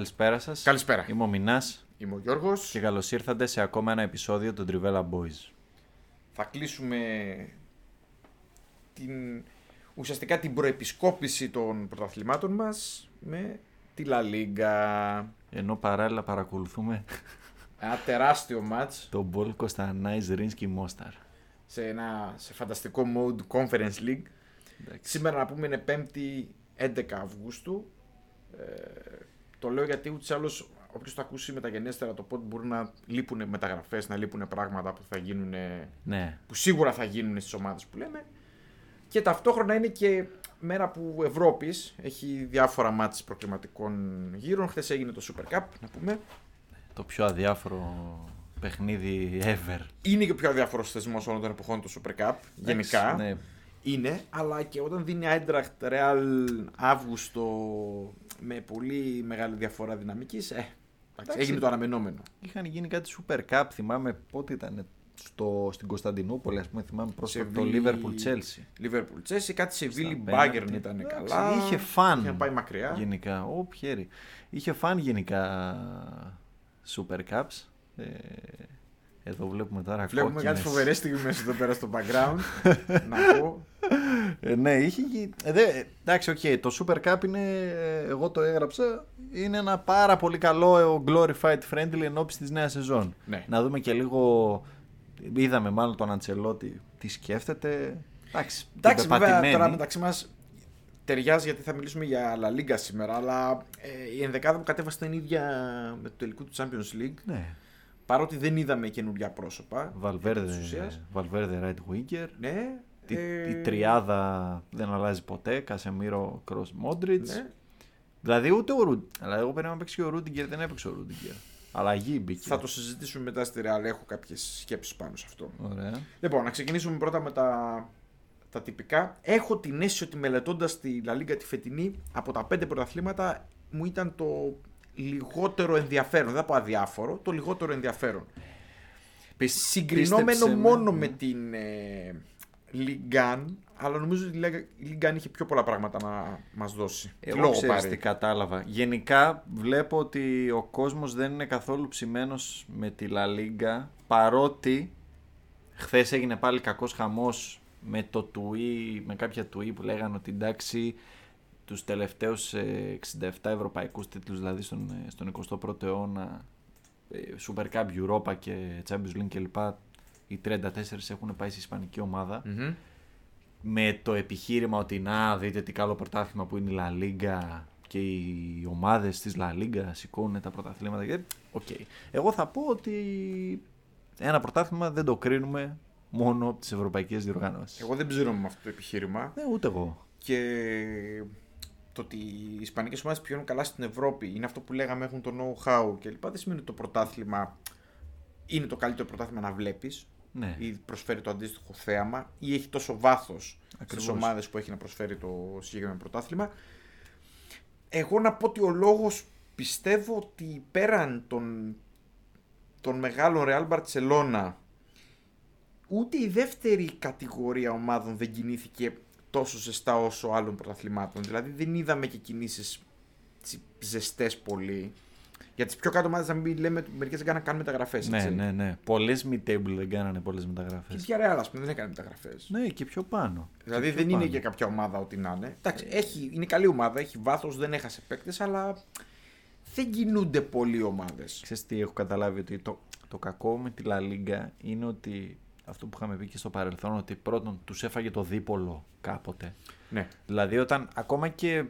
Καλησπέρα σας. Καλησπέρα. Είμαι ο Μινάς Είμαι ο Γιώργος. και καλώς ήρθατε σε ακόμα ένα επεισόδιο των Trivella Boys. Θα κλείσουμε την, ουσιαστικά την προεπισκόπηση των πρωταθλημάτων μας με τη La Liga. Ενώ παράλληλα παρακολουθούμε Ένα τεράστιο ματς τον Μπολ Κωνσταντινάη Ζρίνσκι Μόσταρ. σε ένα σε φανταστικό mode Conference League. Εντάξει. Σήμερα να πούμε είναι 5η 11 Αυγούστου. Ε, το λέω γιατί ούτως ή άλλως όποιος το ακούσει μεταγενέστερα το πότε μπορεί να λείπουν μεταγραφές, να λείπουν πράγματα που θα γίνουν Ναι, που σίγουρα θα γίνουν στις ομάδες που λέμε και ταυτόχρονα είναι και μέρα που Ευρώπης έχει διάφορα μάτς προκληματικών γύρων. Χθες έγινε το Super Cup, να πούμε. το πιο αδιάφορο παιχνίδι ever. Είναι και ο πιο αδιάφορος θεσμός όλων των εποχών το Super Cup, γενικά. Ναι, Είναι, αλλά και όταν δίνει Eintracht Real Αύγουστο με πολύ μεγάλη διαφορά δυναμικής, ε, εντάξει, Εντάξει. έγινε το αναμενόμενο. Είχαν γίνει κάτι Super Cup, θυμάμαι πότε ήταν στο, στην Κωνσταντινούπολη, ας πούμε, θυμάμαι πρόσφατα το Σεβίλη- Liverpool Chelsea. Liverpool Chelsea, κάτι σε Βίλι Στα Bayern πέναλτι. ήταν Εντάξει, καλά. Είχε φαν. Είχε πάει μακριά. Γενικά. Ω, πιέρι. Είχε φαν γενικά Super Cups. Ε, εδώ βλέπουμε τώρα Βλέπουμε κόκκινες. κάτι φοβερές στιγμές εδώ πέρα στο background. να πω. Ε, ναι, είχε γι- ε, δε, εντάξει, οκ, το Super Cup είναι, ε, εγώ το έγραψα, είναι ένα πάρα πολύ καλό ε, glorified friendly εν όψει της νέας σεζόν. Ναι. Να δούμε και λίγο, είδαμε μάλλον τον Αντσελότη τι σκέφτεται. Εντάξει, Εντάξει, την βέβαια πεπατημένη. τώρα μεταξύ μας ταιριάζει γιατί θα μιλήσουμε για La Liga σήμερα, αλλά ε, η ενδεκάδα που κατέβασε ήταν ίδια με το τελικό του Champions League. Ναι, Παρότι δεν είδαμε καινούργια πρόσωπα. Valverde, της ουσίας. Valverde right winger. Ναι. Τη, ε, Η τριάδα δεν αλλάζει ποτέ. Κασεμίρο, Κρό, Μόντριτ. Ναι. Δηλαδή ούτε ο Ρούντ. Αλλά εγώ περίμενα να παίξει και ο Ρούντιγκερ, δεν έπαιξε ο Ρούντιγκερ. Αλλαγή μπήκε. Θα το συζητήσουμε μετά στη Real. Έχω κάποιες σκέψεις πάνω σε αυτό. Ωραία. Λοιπόν, να ξεκινήσουμε πρώτα με τα, τα τυπικά. Έχω την αίσθηση ότι μελετώντας τη La Liga τη φετινή, από τα πέντε πρωταθλήματα μου ήταν το λιγότερο ενδιαφέρον. Δεν θα πω αδιάφορο, το λιγότερο ενδιαφέρον. Συγκρινόμενο πίστεψε με, μόνο ναι. με την ε, Ligan, αλλά νομίζω ότι η Liga- η Ligan είχε πιο πολλά πράγματα να μας δώσει. Εγώ Λόγω ξέρεις πάρει. τι κατάλαβα. Γενικά βλέπω ότι ο κόσμος δεν είναι καθόλου ψημένος με τη La Liga παρότι χθες έγινε πάλι κακός χαμός με το τουί, με κάποια τουί που λέγανε ότι εντάξει τους τελευταίους ε, 67 ευρωπαϊκούς τίτλους δηλαδή στον, ε, στον 21ο αιώνα ε, Super Cup, Europa και Champions League κλπ οι 34 έχουν πάει σε ισπανική ομάδα Μμμ. με το επιχείρημα ότι να δείτε τι καλό πρωτάθλημα που είναι η La Liga και οι ομάδες της La Liga σηκώνουν τα πρωταθλήματα. και- Οκ. Εγώ θα πω ότι ένα πρωτάθλημα δεν το κρίνουμε μόνο από τις ευρωπαϊκές διοργανώσεις. Εγώ δεν ψήνομαι με αυτό το επιχείρημα. Ε, ούτε εγώ. και το ότι οι Ισπανικές ομάδες πηγαίνουν καλά στην Ευρώπη είναι αυτό που λέγαμε έχουν το know-how κλπ. Δεν σημαίνει ότι το πρωτάθλημα είναι το καλύτερο πρωτάθλημα να βλέπεις Ναι. ή προσφέρει το αντίστοιχο θέαμα ή έχει τόσο βάθος στις Ακριβώς. ομάδες που έχει να προσφέρει το συγκεκριμένο πρωτάθλημα. Εγώ να πω ότι ο λόγος πιστεύω ότι πέραν των, των μεγάλων Real Barcelona ούτε η δεύτερη κατηγορία ομάδων δεν κινήθηκε τόσο ζεστά όσο άλλων πρωταθλημάτων. Δηλαδή δεν είδαμε και κινήσεις ζεστές πολύ. Για τις πιο κάτω ομάδες, να μην λέμε, μερικές δεν κάναν καν μεταγραφές. Ναι, ναι, ναι. Πολλές mid-table δεν κάνανε πολλές Και μεταγραφές. η Villarreal, ας πούμε, δεν έκανε μεταγραφές. Ναι, και πιο πάνω. Δηλαδή Και πιο δεν είναι πάνω. για κάποια ομάδα ό,τι να είναι. Εντάξει, έχει, είναι καλή ομάδα, έχει βάθος, δεν έχασε παίκτες, αλλά δεν κινούνται πολλοί ομάδες. Ξέρεις τι έχω καταλάβει ότι το, το κακό με τη La Liga είναι ότι αυτό που είχαμε πει και στο παρελθόν ότι πρώτον τους έφαγε το δίπολο κάποτε. Ναι. Δηλαδή όταν ακόμα και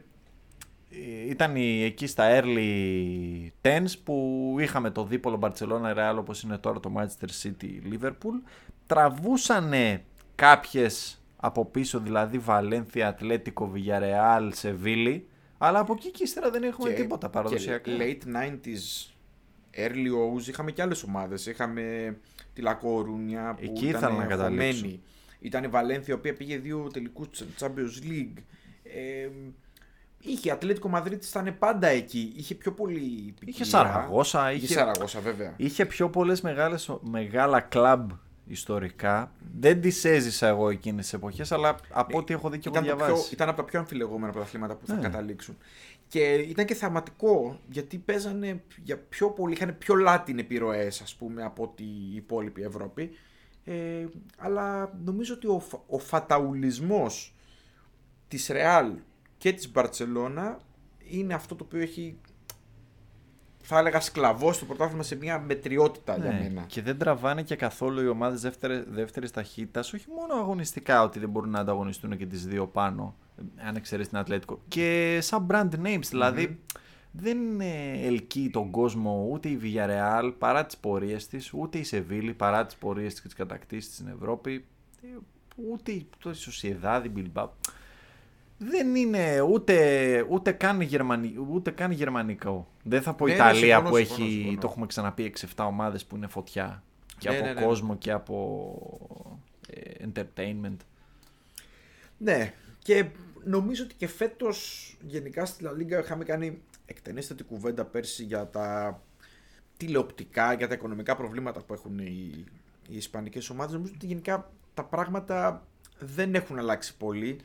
ε, ήταν η- εκεί στα early tens που είχαμε το δίπολο Barcelona Real όπως είναι τώρα το Manchester City Liverpool τραβούσανε κάποιες από πίσω δηλαδή Βαλένθια, Ατλέτικο, Villarreal, Σεβίλη Αλλά από εκεί και ύστερα δεν έχουμε Και- τίποτα παραδοσιακά. Και late 90s, early O's είχαμε και άλλες ομάδες. Είχαμε τη Λακόρουνια που Εκεί ήταν ήθελα να καταλήξω. χωμένη. Ήταν η Βαλένθια η οποία πήγε δύο τελικούς Champions League. Ε, είχε η Ατλέτικο Μαδρίτης ήταν πάντα εκεί. Είχε πιο πολύ ποικιλία. Είχε Σαραγώσα, Είχε είχε, Σαραγώσα βέβαια. είχε πιο πολλές μεγάλες, μεγάλα κλαμπ ιστορικά. Δεν τις έζησα εγώ εκείνες τις εποχές, αλλά από ό,τι έχω δει και έχω Ήταν, το πιο, διαβάσει. ήταν από τα πιο αμφιλεγόμενα πρωταθλήματα που θα Ναι. καταλήξουν. Και ήταν και θεαματικό γιατί παίζανε για πιο πολύ, είχαν πιο λάτιν επιρροές, ας πούμε, από ότι η υπόλοιπη Ευρώπη. Ε, αλλά νομίζω ότι ο, φα- ο φαταουλισμός της Ρεάλ και της Μπαρτσελώνα είναι αυτό το οποίο έχει θα έλεγα σκλαβό στο πρωτάθλημα σε μια μετριότητα για Ναι, μένα. Και δεν τραβάνε και καθόλου οι ομάδες δεύτερης ταχύτητας, όχι μόνο αγωνιστικά ότι δεν μπορούν να ανταγωνιστούν και τις δύο πάνω, αν εξαιρέσει την Ατλέτικο. Και σαν brand names, δηλαδή δεν ε, ελκύει τον κόσμο ούτε η Villarreal παρά τις πορείες της, ούτε η Σεβίλη παρά τις πορείες της και τις κατακτήσεις στην Ευρώπη, ε, ούτε η το- η Sociedad, η Bilbao. Δεν είναι ούτε, ούτε, καν γερμανι, ούτε καν γερμανικό. Δεν θα πω Ναι, ναι, Ιταλία συμφωνώ, που συμφωνώ, έχει, συμφωνώ. το έχουμε ξαναπεί, 6-7 ομάδες που είναι φωτιά. Και Ναι, από ναι, ναι, ναι. κόσμο και από ε, entertainment. Ναι, και νομίζω ότι και φέτος γενικά στη La Liga είχαμε κάνει εκτενέστατη κουβέντα πέρσι για τα τηλεοπτικά, για τα οικονομικά προβλήματα που έχουν οι, οι Ισπανικές ομάδες. Νομίζω ότι γενικά τα πράγματα δεν έχουν αλλάξει πολύ.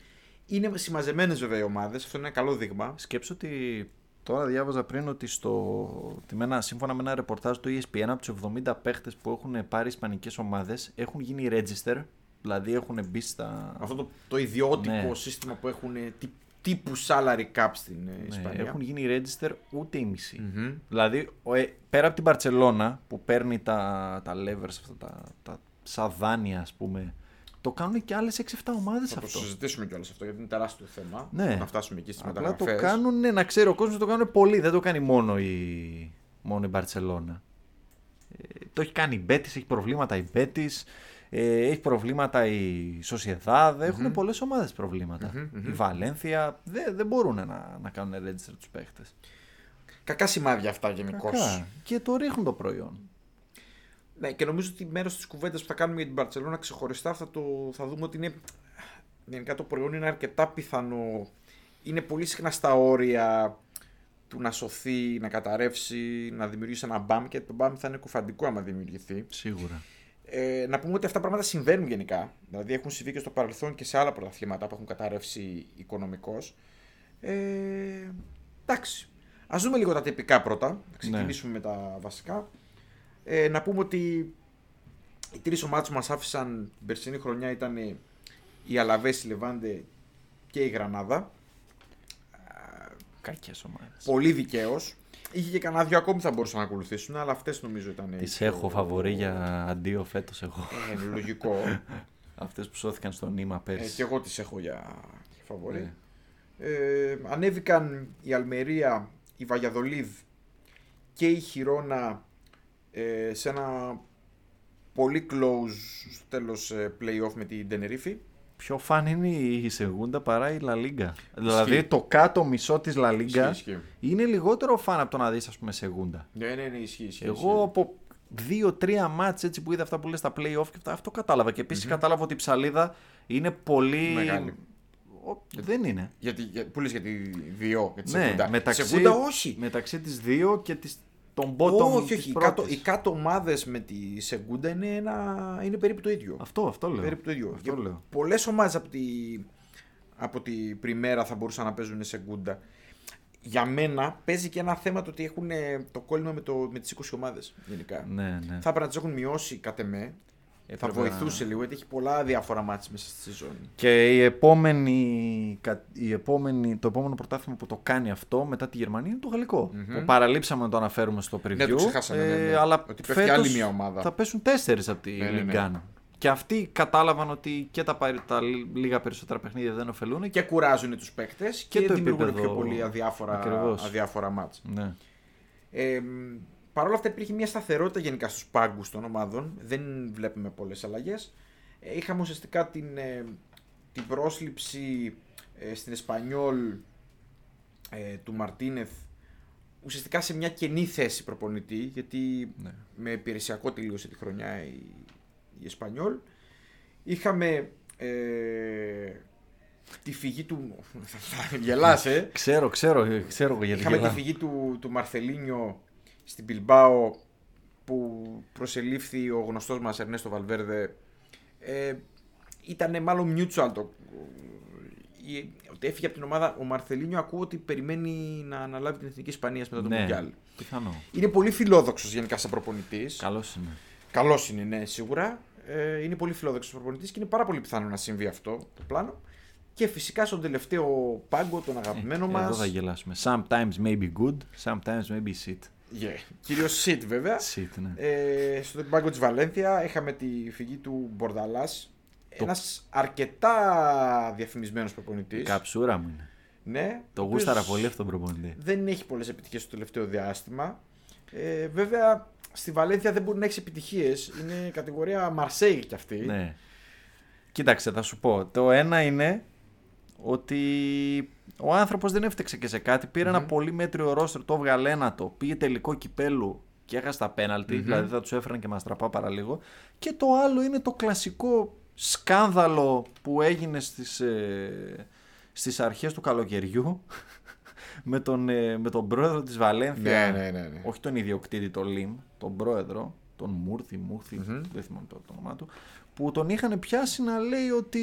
Είναι συμμαζεμένες βέβαια οι ομάδες, αυτό είναι ένα καλό δείγμα. Σκέψω ότι τώρα διάβαζα πριν ότι στο, ότι με ένα- σύμφωνα με ένα ρεπορτάζ του ESPN από τους 70 παίχτες που έχουν πάρει ισπανικές ομάδες έχουν γίνει register, δηλαδή έχουν μπει στα... Αυτό το, το ιδιότικο Ναι. σύστημα που έχουν ε, τύ- τύπου salary cap στην ε, Ναι, Ισπανία. έχουν γίνει register ούτε η μισή. Μμμ. Δηλαδή, ο, ε, πέρα από την Παρσελώνα που παίρνει τα, τα levers, αυτά τα, τα σαν δάνεια, ας πούμε, το κάνουν και άλλες 6-7 ομάδες Θα το αυτό. συζητήσουμε κιόλας αυτό γιατί είναι τεράστιο θέμα. Ναι. Να φτάσουμε εκεί στις Απλά μεταγραφές. το κάνουν, να ξέρει ο κόσμος, το κάνουν πολύ. Δεν το κάνει μόνο η, μόνο η Μπαρτσελώνα. Ε, το έχει κάνει η Μπέτης, έχει προβλήματα η Μπέτης, ε, έχει προβλήματα η Σοσιεδάδ, έχουν πολλές ομάδες προβλήματα. Μμμ, μμμ. Η Βαλένθια δεν, δεν μπορούν να, να κάνουν register τους παίχτες. Κακά σημάδια αυτά γενικώς. Κακά. Και το ρίχνουν το προϊόν. Ναι, και νομίζω ότι μέρος της κουβέντας που θα κάνουμε για την Παρσελόνα ξεχωριστά θα, το, θα δούμε ότι είναι. Γενικά το προϊόν είναι αρκετά πιθανό. Είναι πολύ συχνά στα όρια του να σωθεί, να καταρρεύσει, να δημιουργήσει ένα μπαμ και το μπαμ θα είναι κουφαντικό άμα δημιουργηθεί. Σίγουρα. Ε, να πούμε ότι αυτά τα πράγματα συμβαίνουν γενικά. Δηλαδή έχουν συμβεί και στο παρελθόν και σε άλλα πρωταθλήματα που έχουν καταρρεύσει οικονομικώς. Ε, εντάξει. Α δούμε λίγο τα τυπικά πρώτα. Να ξεκινήσουμε με τα βασικά. Ε, να πούμε ότι οι τρεις ομάδες που μας άφησαν την περσινή χρονιά ήταν η Αλαβές, η Λεβάντε και η Γρανάδα. Κακές ομάδες. Πολύ δικαίως. Είχε και κανένα δυο ακόμη που θα μπορούσαν να ακολουθήσουν, αλλά αυτές νομίζω ήταν. οι Τις πιο- έχω φαβορεί για αντίο φέτος εγώ. Ε, λογικό. Αυτές που σώθηκαν στο νήμα Ε, πέρσι. και εγώ τις έχω για φαβορή. Ναι. Ε, ανέβηκαν η Αλμερία, η Βαγιαδολίδ και η Χιρόνα ε, σε ένα πολύ close στο τέλος ε, play-off με την Τενερίφη. Πιο φαν είναι η Σεγούντα παρά η Λα Λίγκα. Δηλαδή το κάτω μισό της Λα Λίγκα Ισχύει, ισχύει. είναι λιγότερο φαν από το να δεις ας πούμε Σεγούντα. Ναι, ναι, ναι, ισχύει. ισχύει, Εγώ ισχύει. από δύο-τρία μάτς έτσι που είδα αυτά που λες στα play-off και αυτά, αυτό κατάλαβα. Και επίσης κατάλαβα ότι η ψαλίδα είναι πολύ... Μεγάλη. Ο- Δεν είναι. Γιατί, για, που λες για τη δύο, για τη Ναι, Σεγούντα. μεταξύ, Σεγούντα όχι. μεταξύ της δύο και της, των bottom όχι, της όχι. Οι πρώτης. κάτω, οι κάτω ομάδες με τη Σεγούντα είναι, ένα, είναι περίπου το ίδιο. Αυτό, αυτό λέω. Περίπου το ίδιο. Αυτό λέω. Πολλές ομάδες από τη, από τη Πριμέρα θα μπορούσαν να παίζουν σε γκούντα. Για μένα παίζει και ένα θέμα το ότι έχουν ε, το κόλλημα με, το, με τις 20 ομάδες γενικά. Ναι, ναι. Θα έπρεπε να τις έχουν μειώσει κατ' εμέ. Θα Έπρεπε βοηθούσε λίγο γιατί έχει πολλά διάφορα μάτια μέσα στη σεζόν. Και η επόμενη, κα- η επόμενη, το επόμενο πρωτάθλημα που το κάνει αυτό μετά τη Γερμανία είναι το γαλλικο Που παραλείψαμε να το αναφέρουμε στο preview. Ναι, το ξεχάσαμε, ναι, ναι. αλλά Ότι πέφτει φέτος άλλη μια ομάδα. Θα πέσουν τέσσερις από τη Ναι, ναι, ναι. Ligue 1. Και αυτοί κατάλαβαν ότι και τα, παρι- τα λίγα περισσότερα παιχνίδια δεν ωφελούν. Και... Και κουράζουν τους παίκτες και, το δημιουργούν επίπεδο- πιο πολύ αδιάφορα, Ακριβώς. αδιάφορα μάτς. Ναι. Ε, Παρ' όλα αυτά υπήρχε μια σταθερότητα γενικά στους πάγκους των ομάδων. Δεν βλέπουμε πολλές αλλαγές. Ε, είχαμε ουσιαστικά την, ε, την πρόσληψη ε, στην Εσπανιόλ ε, του Μαρτίνεθ ουσιαστικά σε μια κενή θέση προπονητή, γιατί Ναι. με υπηρεσιακό τελείωσε τη χρονιά η, η Εσπανιόλ. Είχαμε ε, τη φυγή του... θα γελάς, ε. Ξέρω, ξέρω, ξέρω εγώ γιατί Είχαμε τη γελάω. φυγή του, του Μαρθελίνιο στην Πιλμπάο που προσελήφθη ο γνωστός μας Ερνέστο Βαλβέρδε. Ε, ήταν μάλλον mutual το... η- Ότι έφυγε από την ομάδα ο Μαρθελίνιο ακούω ότι περιμένει να αναλάβει την Εθνική Ισπανία μετά το Ναι, Μουντιάλ. πιθανό. Είναι πολύ φιλόδοξος γενικά σαν προπονητής. Καλός είναι. Καλός είναι, ναι, σίγουρα. Ε, είναι πολύ φιλόδοξος προπονητής και είναι πάρα πολύ πιθανό να συμβεί αυτό το πλάνο. Και φυσικά στον τελευταίο πάγκο, τον αγαπημένο Ε, μας. Εδώ θα γελάσουμε. Sometimes may be good, sometimes may be shit. Yeah. Κυρίως Σιτ, βέβαια. Shit, ναι. Ε, στον πάγκο τη Βαλένθια είχαμε τη φυγή του Μπορδαλά. Ένας αρκετά διαφημισμένος προπονητής. Καψούρα μου είναι. Ναι, Το ο οποίος γούσταρα πολύ αυτό τον προπονητή. Δεν έχει πολλές επιτυχίες στο τελευταίο διάστημα. Ε, βέβαια, στη Βαλένθια δεν μπορεί να έχεις επιτυχίες. Είναι κατηγορία Μαρσέη κι αυτή. Ναι. Κοίταξε, θα σου πω. Το ένα είναι ότι ο άνθρωπος δεν έφταξε και σε κάτι. Πήρε ένα πολύ μέτριο ρόστερ, το έβγαλε ένατο, πήγε τελικό κυπέλου και έχασε τα πέναλτι, δηλαδή θα τους έφεραν και μας τραπά παραλίγο. Και το άλλο είναι το κλασικό σκάνδαλο που έγινε στις, ε, στις αρχές του καλοκαιριού με τον, ε, με τον πρόεδρο της Βαλένθια. Ναι, ναι, ναι, ναι. Όχι τον ιδιοκτήτη, τον Λιμ, τον πρόεδρο, τον Μούρθι, Μούθι, δεν θυμάμαι το, το όνομά του, που τον είχαν πιάσει να λέει ότι.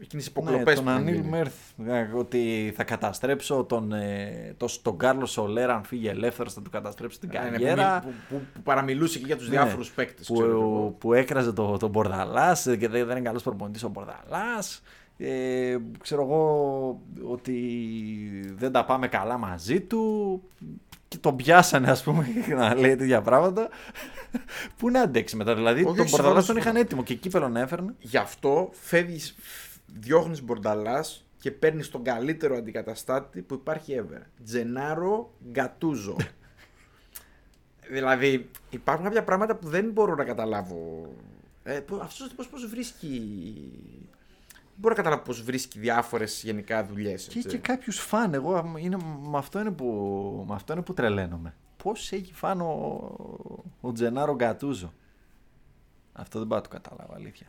Εκείνες οι Ναι, υποκλοπές τον που είχαν Ανίλ γίνει. Μέρθ. ε, Ότι θα καταστρέψω τον, ε, το, τον Κάρλος Σολέρα, αν φύγει ελεύθερος, θα του καταστρέψω την Ναι, ναι, καριέρα. που, που, που, που παραμιλούσε και για τους Ναι, διάφορους παίκτες. που, που έκραζε το, τον Μπορδαλάς και δεν, δεν είναι καλός προπονητής ο Μπορδαλάς. Ε, ξέρω εγώ ότι δεν τα πάμε καλά μαζί του και τον πιάσανε ας πούμε να λέει τέτοια πράγματα που να αντέξει μετά δηλαδή Όχι, τον όχι, Μπορδαλάς τον συμφωνώ, είχαν έτοιμο και κύπελο να έφερνε Γι' αυτό φεύγεις, διώχνεις μπορνταλά και παίρνεις τον καλύτερο αντικαταστάτη που υπάρχει ever. Τζενάρο Γκατούζο. δηλαδή, υπάρχουν κάποια πράγματα που δεν μπορώ να καταλάβω. Ε, Αυτός πώς, πώς βρίσκει. Δεν μπορώ να καταλάβω πώς βρίσκει διάφορες γενικά δουλειές. και, και κάποιους φαν εγώ είναι, με, αυτό είναι που, με αυτό είναι που τρελαίνομαι πως έχει φαν ο, ο Τζενάρο Γκατούζο; Αυτό δεν πάω να το καταλάβω αλήθεια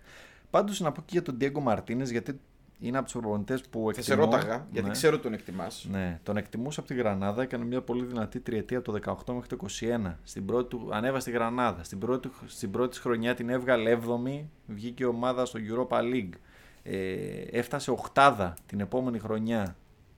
πάντως να πω και για τον Diego Μαρτίνες γιατί είναι από τους προπονητές που Θα σε εκτιμώ ρώταγα, γιατί Ναι. ξέρω ότι τον εκτιμάς. Ναι, τον εκτιμούσα από τη Γρανάδα. Έκανε μια πολύ δυνατή τριετία από το 18 μέχρι το 21. Στην πρώτη του, ανέβασε τη Γρανάδα. Στην πρώτη, στην πρώτη της χρονιά την έβγαλε 7η. Βγήκε ομάδα στο Europa League. Ε, έφτασε οχτάδα την επόμενη χρονιά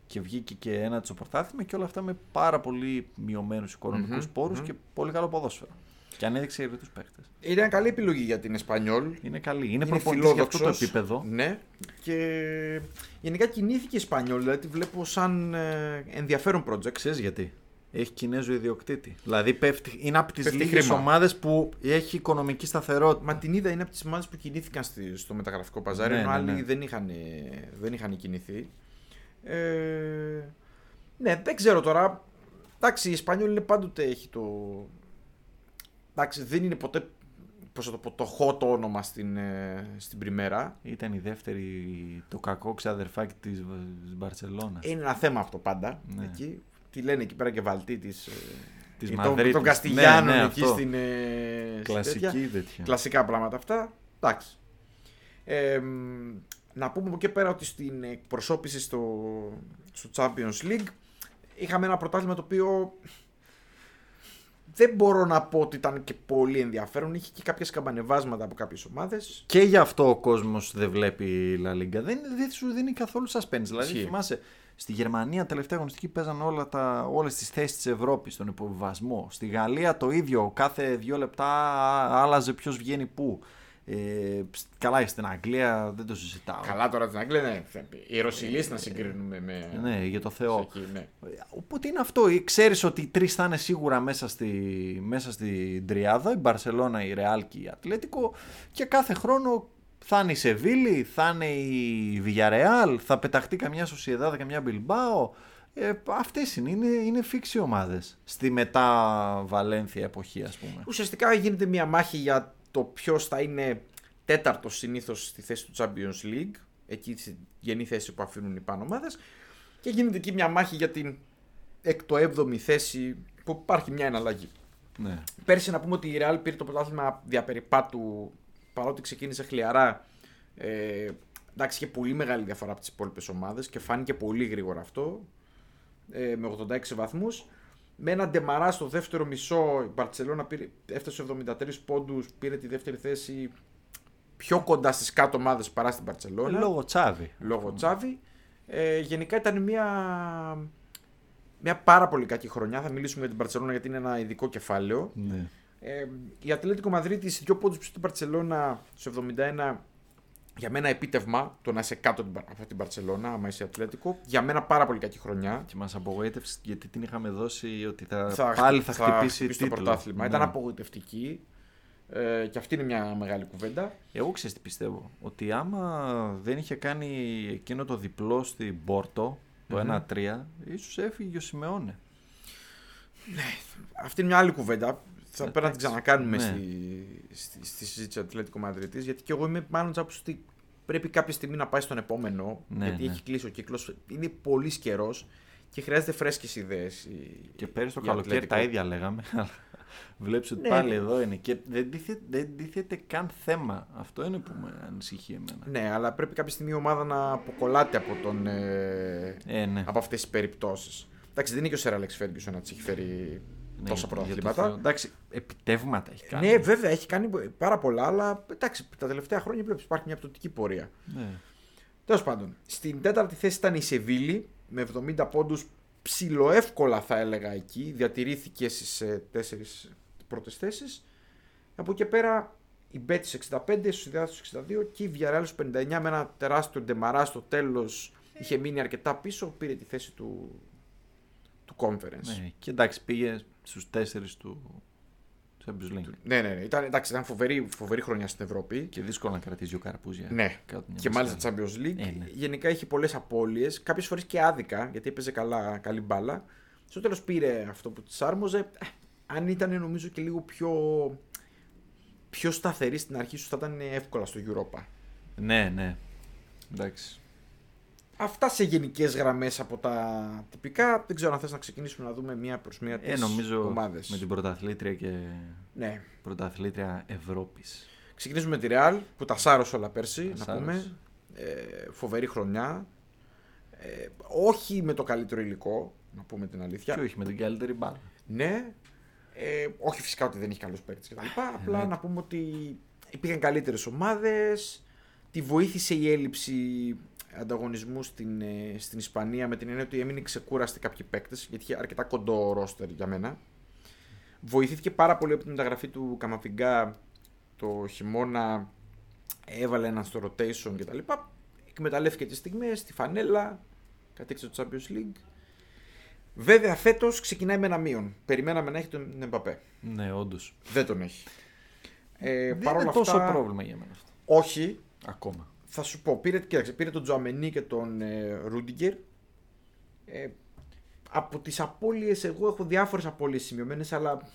και βγήκε και ένα στο πρωτάθλημα και όλα αυτά με πάρα πολύ μειωμένους οικονομικούς Μμμ, πόρους μμμ. και πολύ καλό ποδόσφαιρο. Και ανέδειξε του παίχτε. Ήταν καλή επιλογή για την Εσπανιόλ. Είναι καλή. Είναι, προπονητής για αυτό το φιλόδοξος. επίπεδο. Ναι. Και γενικά κινήθηκε η Σπανιόλ, δηλαδή τη βλέπω σαν ε, ενδιαφέρον project. Ξέρεις γιατί. Έχει Κινέζο ιδιοκτήτη. Δηλαδή πέφτει, είναι από τις Πέφτει λίγες χρήμα. ομάδες που έχει οικονομική σταθερότητα. Μα την είδα, είναι από τις ομάδες που κινήθηκαν στη- στο μεταγραφικό παζάρι, Ναι, ενώ ναι, άλλοι ναι. δεν, είχαν, δεν είχαν κινηθεί. Ε, ναι, δεν ξέρω τώρα. Εντάξει, η Ισπανιόλ είναι πάντοτε έχει το. Εντάξει, δεν είναι ποτέ πώς θα το, πω, το hot όνομα στην, ε, στην πριμέρα. Ήταν η δεύτερη, το κακό ξαδερφάκι της Μπαρσελόνας. Είναι ένα θέμα αυτό πάντα. Ναι. Εκεί. Τι λένε εκεί πέρα και βαλτί της, ε, Της των- Μαδρίτης. Των Καστιγιάνων Ναι, ναι, εκεί αυτό. στην. ε, στην Κλασική τέτοια. τέτοια. Κλασικά πράγματα αυτά. Εντάξει. Ε, μ, να πούμε από εκεί πέρα ότι στην εκπροσώπηση στο, στο Champions League είχαμε ένα πρωτάθλημα το οποίο δεν μπορώ να πω ότι ήταν και πολύ ενδιαφέρον. Είχε και κάποια σκαμπανεβάσματα από κάποιες ομάδες. Και γι' αυτό ο κόσμος δεν βλέπει La Liga. Δεν, δεν σου δίνει καθόλου suspense. Δηλαδή, Ισχύει. θυμάσαι, στη Γερμανία τελευταία αγωνιστική παίζαν όλα τα, όλες τις θέσεις της Ευρώπης στον υποβιβασμό. Στη Γαλλία το ίδιο. Κάθε δύο λεπτά άλλαζε ποιος βγαίνει πού. Ε, καλά, στην Αγγλία δεν το συζητάω. Καλά τώρα την Αγγλία, ναι. Οι Ρωσιλείς να συγκρίνουμε με... Ναι, για το Θεό. εκεί, ναι. Οπότε είναι αυτό. Ξέρεις ότι οι τρεις θα είναι σίγουρα μέσα, στη, μέσα στην τριάδα. Η Μπαρσελόνα, η Ρεάλ και η Ατλέτικο. Και κάθε χρόνο θα είναι η Σεβίλη, θα είναι η Villarreal, θα πεταχτεί καμιά Σοσιεδάδα, καμιά Μπιλμπάο. Ε, αυτές είναι, είναι, είναι φίξοι ομάδες στη μετά Βαλένθια εποχή ας πούμε. Ουσιαστικά γίνεται μια μάχη για το ποιος θα είναι τέταρτος συνήθως στη θέση του Champions League. Εκεί στη γενή θέση που αφήνουν οι πάνω ομάδε. Και γίνεται εκεί μια μάχη για την εκ το 7η θέση που υπάρχει μια εναλλαγή. Ναι. Πέρσι να πούμε ότι η Real πήρε το πρωτάθλημα διαπεριπάτου παρότι ξεκίνησε χλιαρά. Ε, εντάξει, είχε πολύ μεγάλη διαφορά από τις υπόλοιπες ομάδες και φάνηκε πολύ γρήγορα αυτό. Ε, με 86 βαθμούς. Με ένα ντεμαρά στο δεύτερο μισό, η Μπαρσελόνα έφτασε στου 73 πόντους, πήρε τη δεύτερη θέση πιο κοντά στις κάτω ομάδες παρά στην Μπαρσελόνα. Λόγω Τσάβη. Λόγω Τσάβη. Ε, γενικά ήταν μια, μια πάρα πολύ κακή χρονιά. Θα μιλήσουμε για την Μπαρσελόνα γιατί είναι ένα ειδικό κεφάλαιο. Ναι. Ε, η Ατλέτικο Μαδρίτη, δύο πόντους πίσω στην Παρσελώνα στο 71, για μένα επίτευγμα το να είσαι κάτω από την Παρσελώνα, άμα είσαι Ατλέτικο. Για μένα πάρα πολύ κακή χρονιά. Και μας απογοήτευσες γιατί την είχαμε δώσει ότι θα, θα πάλι θα, θα χτυπήσει, χτυπήσει το πρωτάθλημα. Ναι. Ήταν απογοητευτική. Ε, και αυτή είναι μια μεγάλη κουβέντα. Εγώ ξέρω τι πιστεύω. Ότι άμα δεν είχε κάνει εκείνο το διπλό στην Πόρτο, το 1-3, ίσως έφυγε ο Σιμεώνε. Ναι, αυτή είναι μια άλλη κουβέντα θα πρέπει να την ξανακάνουμε ναι. στη, στη, στη συζήτηση Ατλέτικο Μαδρίτης. Γιατί και εγώ είμαι μάλλον τσάπου ότι πρέπει κάποια στιγμή να πάει στον επόμενο. Ναι, γιατί ναι. έχει κλείσει ο κύκλος. Είναι πολύς καιρός και χρειάζεται φρέσκες ιδέες. Και πέρυσι το καλοκαίρι τα ίδια λέγαμε. Βλέπεις ότι ναι. πάλι εδώ είναι. Και δεν τίθεται, δεν καν θέμα. Αυτό είναι που με ανησυχεί εμένα. Ναι, αλλά πρέπει κάποια στιγμή η ομάδα να αποκολλάται από, τον, ε, ε, ναι. από αυτές τις περιπτώσεις. Εντάξει, δεν είναι και ο Σεραλεξ Φέργκισον να τη έχει φέρει ναι, τόσα πρωταθλήματα. Εντάξει, επιτεύγματα έχει κάνει. Ναι, βέβαια, έχει κάνει πάρα πολλά, αλλά εντάξει, τα τελευταία χρόνια πρέπει υπάρχει μια πτωτική πορεία. Ναι. Τέλος πάντων, στην τέταρτη θέση ήταν η Σεβίλη με 70 πόντους. Ψιλοεύκολα θα έλεγα εκεί. Διατηρήθηκε στις τέσσερις πρώτες θέσεις. Από εκεί πέρα η Μπέτη 65, στου Ιδεάτου 62 και η Βιαράλ 59 με ένα τεράστιο ντεμαρά στο τέλος. Είχε μείνει αρκετά πίσω, πήρε τη θέση του, του conference. Ναι, και εντάξει, πήγε στους τέσσερις του Champions League. Ναι, ναι, ναι. Ήταν, εντάξει, ήταν φοβερή, φοβερή χρονιά στην Ευρώπη. Και δύσκολο να κρατήσει ο καρπούζια. Ναι, και μάλιστα Champions League. Ε, ναι. Γενικά είχε πολλές απώλειες. Κάποιες φορές και άδικα, γιατί έπαιζε καλά, καλή μπάλα. Στο τέλος πήρε αυτό που της άρμοζε. Ε, αν ήταν νομίζω και λίγο πιο, πιο σταθερή στην αρχή σου, θα ήταν εύκολα στο Europa. Ναι, ναι. Εντάξει. Αυτά σε γενικές γραμμές από τα τυπικά. Δεν ξέρω αν θες να ξεκινήσουμε να δούμε μία προς μία τις ε, νομίζω ομάδες. με την πρωταθλήτρια και ναι. πρωταθλήτρια Ευρώπης. Ξεκινήσουμε με τη Real που τα σάρωσε όλα πέρσι. να πούμε. Ε, φοβερή χρονιά. Ε, όχι με το καλύτερο υλικό, να πούμε την αλήθεια. Και όχι με την καλύτερη μπάλα. Ναι. Ε, όχι φυσικά ότι δεν έχει καλούς παίκτες κτλ. Απλά να πούμε ότι υπήρχαν καλύτερες ομάδες. Τη βοήθησε η έλλειψη ανταγωνισμού στην, ε, στην Ισπανία με την έννοια ότι έμεινε ξεκούραστη κάποιοι παίκτες, γιατί είχε αρκετά κοντό ρόστερ για μένα. Βοηθήθηκε πάρα πολύ από την μεταγραφή του Καμαφιγκά το χειμώνα. Έβαλε έναν στο rotation κτλ. Εκμεταλλεύτηκε τις στιγμές, τη φανέλα, κατέξε το Champions League. Βέβαια φέτος ξεκινάει με ένα μείον. Περιμέναμε να έχει τον Εμπαπέ. Ναι, όντως. Δεν τον έχει. Ε, Δεν είναι τόσο πρόβλημα για μένα αυτό. Όχι. Ακόμα θα σου πω, πήρε, κοίταξε, πήρε τον Τζοαμενί και τον ε, Ρούντιγκερ. Ε, από τις απώλειες, εγώ έχω διάφορες απώλειες σημειωμένες, αλλά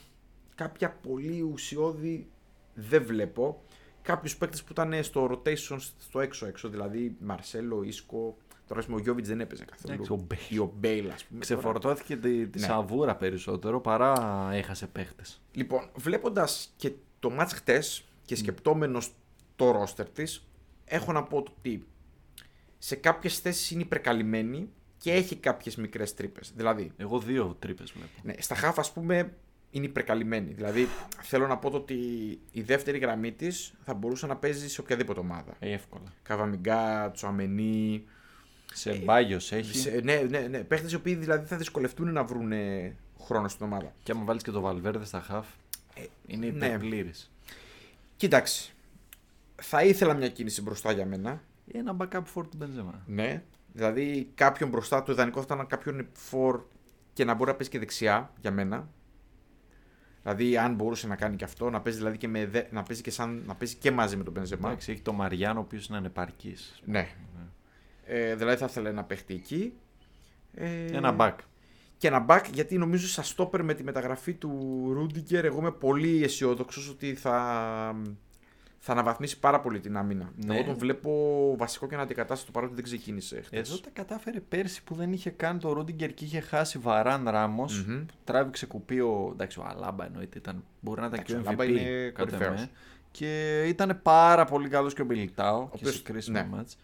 κάποια πολύ ουσιώδη δεν βλέπω. Κάποιους παίκτες που ήταν στο rotation στο έξω έξω, δηλαδή Μαρσέλο, Ίσκο, Τώρα ο Γιόβιτς δεν έπαιζε καθόλου. ο Μπέιλ. Ή ο Μπέιλ, ας πούμε. Ξεφορτώθηκε τη, τη ναι. σαβούρα περισσότερο παρά έχασε παίχτες. Λοιπόν, βλέποντας και το ματς χτες και σκεπτόμενος το ρόστερ της, έχω να πω ότι σε κάποιες θέσεις είναι υπερκαλυμμένη και έχει κάποιες μικρές τρύπες. Δηλαδή. Εγώ δύο τρύπες βλέπω. Ναι, στα χάφ, ας πούμε, είναι υπερκαλυμμένη. Δηλαδή, θέλω να πω ότι η δεύτερη γραμμή της θα μπορούσε να παίζει σε οποιαδήποτε ομάδα. Ε, εύκολα. Καβαμιγκά, Τσουαμενί. Σε μπάγιος έχει. Σε, ναι, ναι, ναι. Παίχτες οι οποίοι δηλαδή θα δυσκολευτούν να βρουν χρόνο στην ομάδα. Και άμα βάλεις και το Βαλβέρδε στα χαφ, ε, είναι υπερπλήρης. Ναι. Κοίταξε θα ήθελα μια κίνηση μπροστά για μένα. Ένα backup for του Μπενζεμά. Ναι. Δηλαδή κάποιον μπροστά του ιδανικό θα ήταν κάποιον for και να μπορεί να παίζει και δεξιά για μένα. Δηλαδή, αν μπορούσε να κάνει και αυτό, να παίζει, δηλαδή και, με, να παίζει, και, σαν, να παίζει και μαζί με τον Μπενζεμά. Εντάξει, έχει το Μαριάνο, ο οποίος είναι ανεπαρκής. Ναι. ναι. Ε, δηλαδή, θα ήθελα ένα παίχτη εκεί. Ε, ένα back. Και ένα back, γιατί νομίζω σα στόπερ με τη μεταγραφή του Ρούντικερ, εγώ είμαι πολύ αισιόδοξος ότι θα, θα αναβαθμίσει πάρα πολύ την άμυνα. Ναι. Εγώ τον βλέπω βασικό και αντικατάστατο παρότι δεν ξεκίνησε χθες. Εδώ τα κατάφερε πέρσι που δεν είχε κάνει το Ρούντιγκερ και είχε χάσει βαράν Ράμος. Μμμ. Τράβηξε κουπί ο. Εντάξει, ο Αλάμπα εννοείται. Ήταν, μπορεί να ήταν Εντάξει, και ο ο Αλάμπα MVP. είναι κατά κορυφαίος. με. Και ήταν πάρα πολύ καλός και ο Μπιλιτάο και οποίος- σε κρίσιμα ναι. μάτς.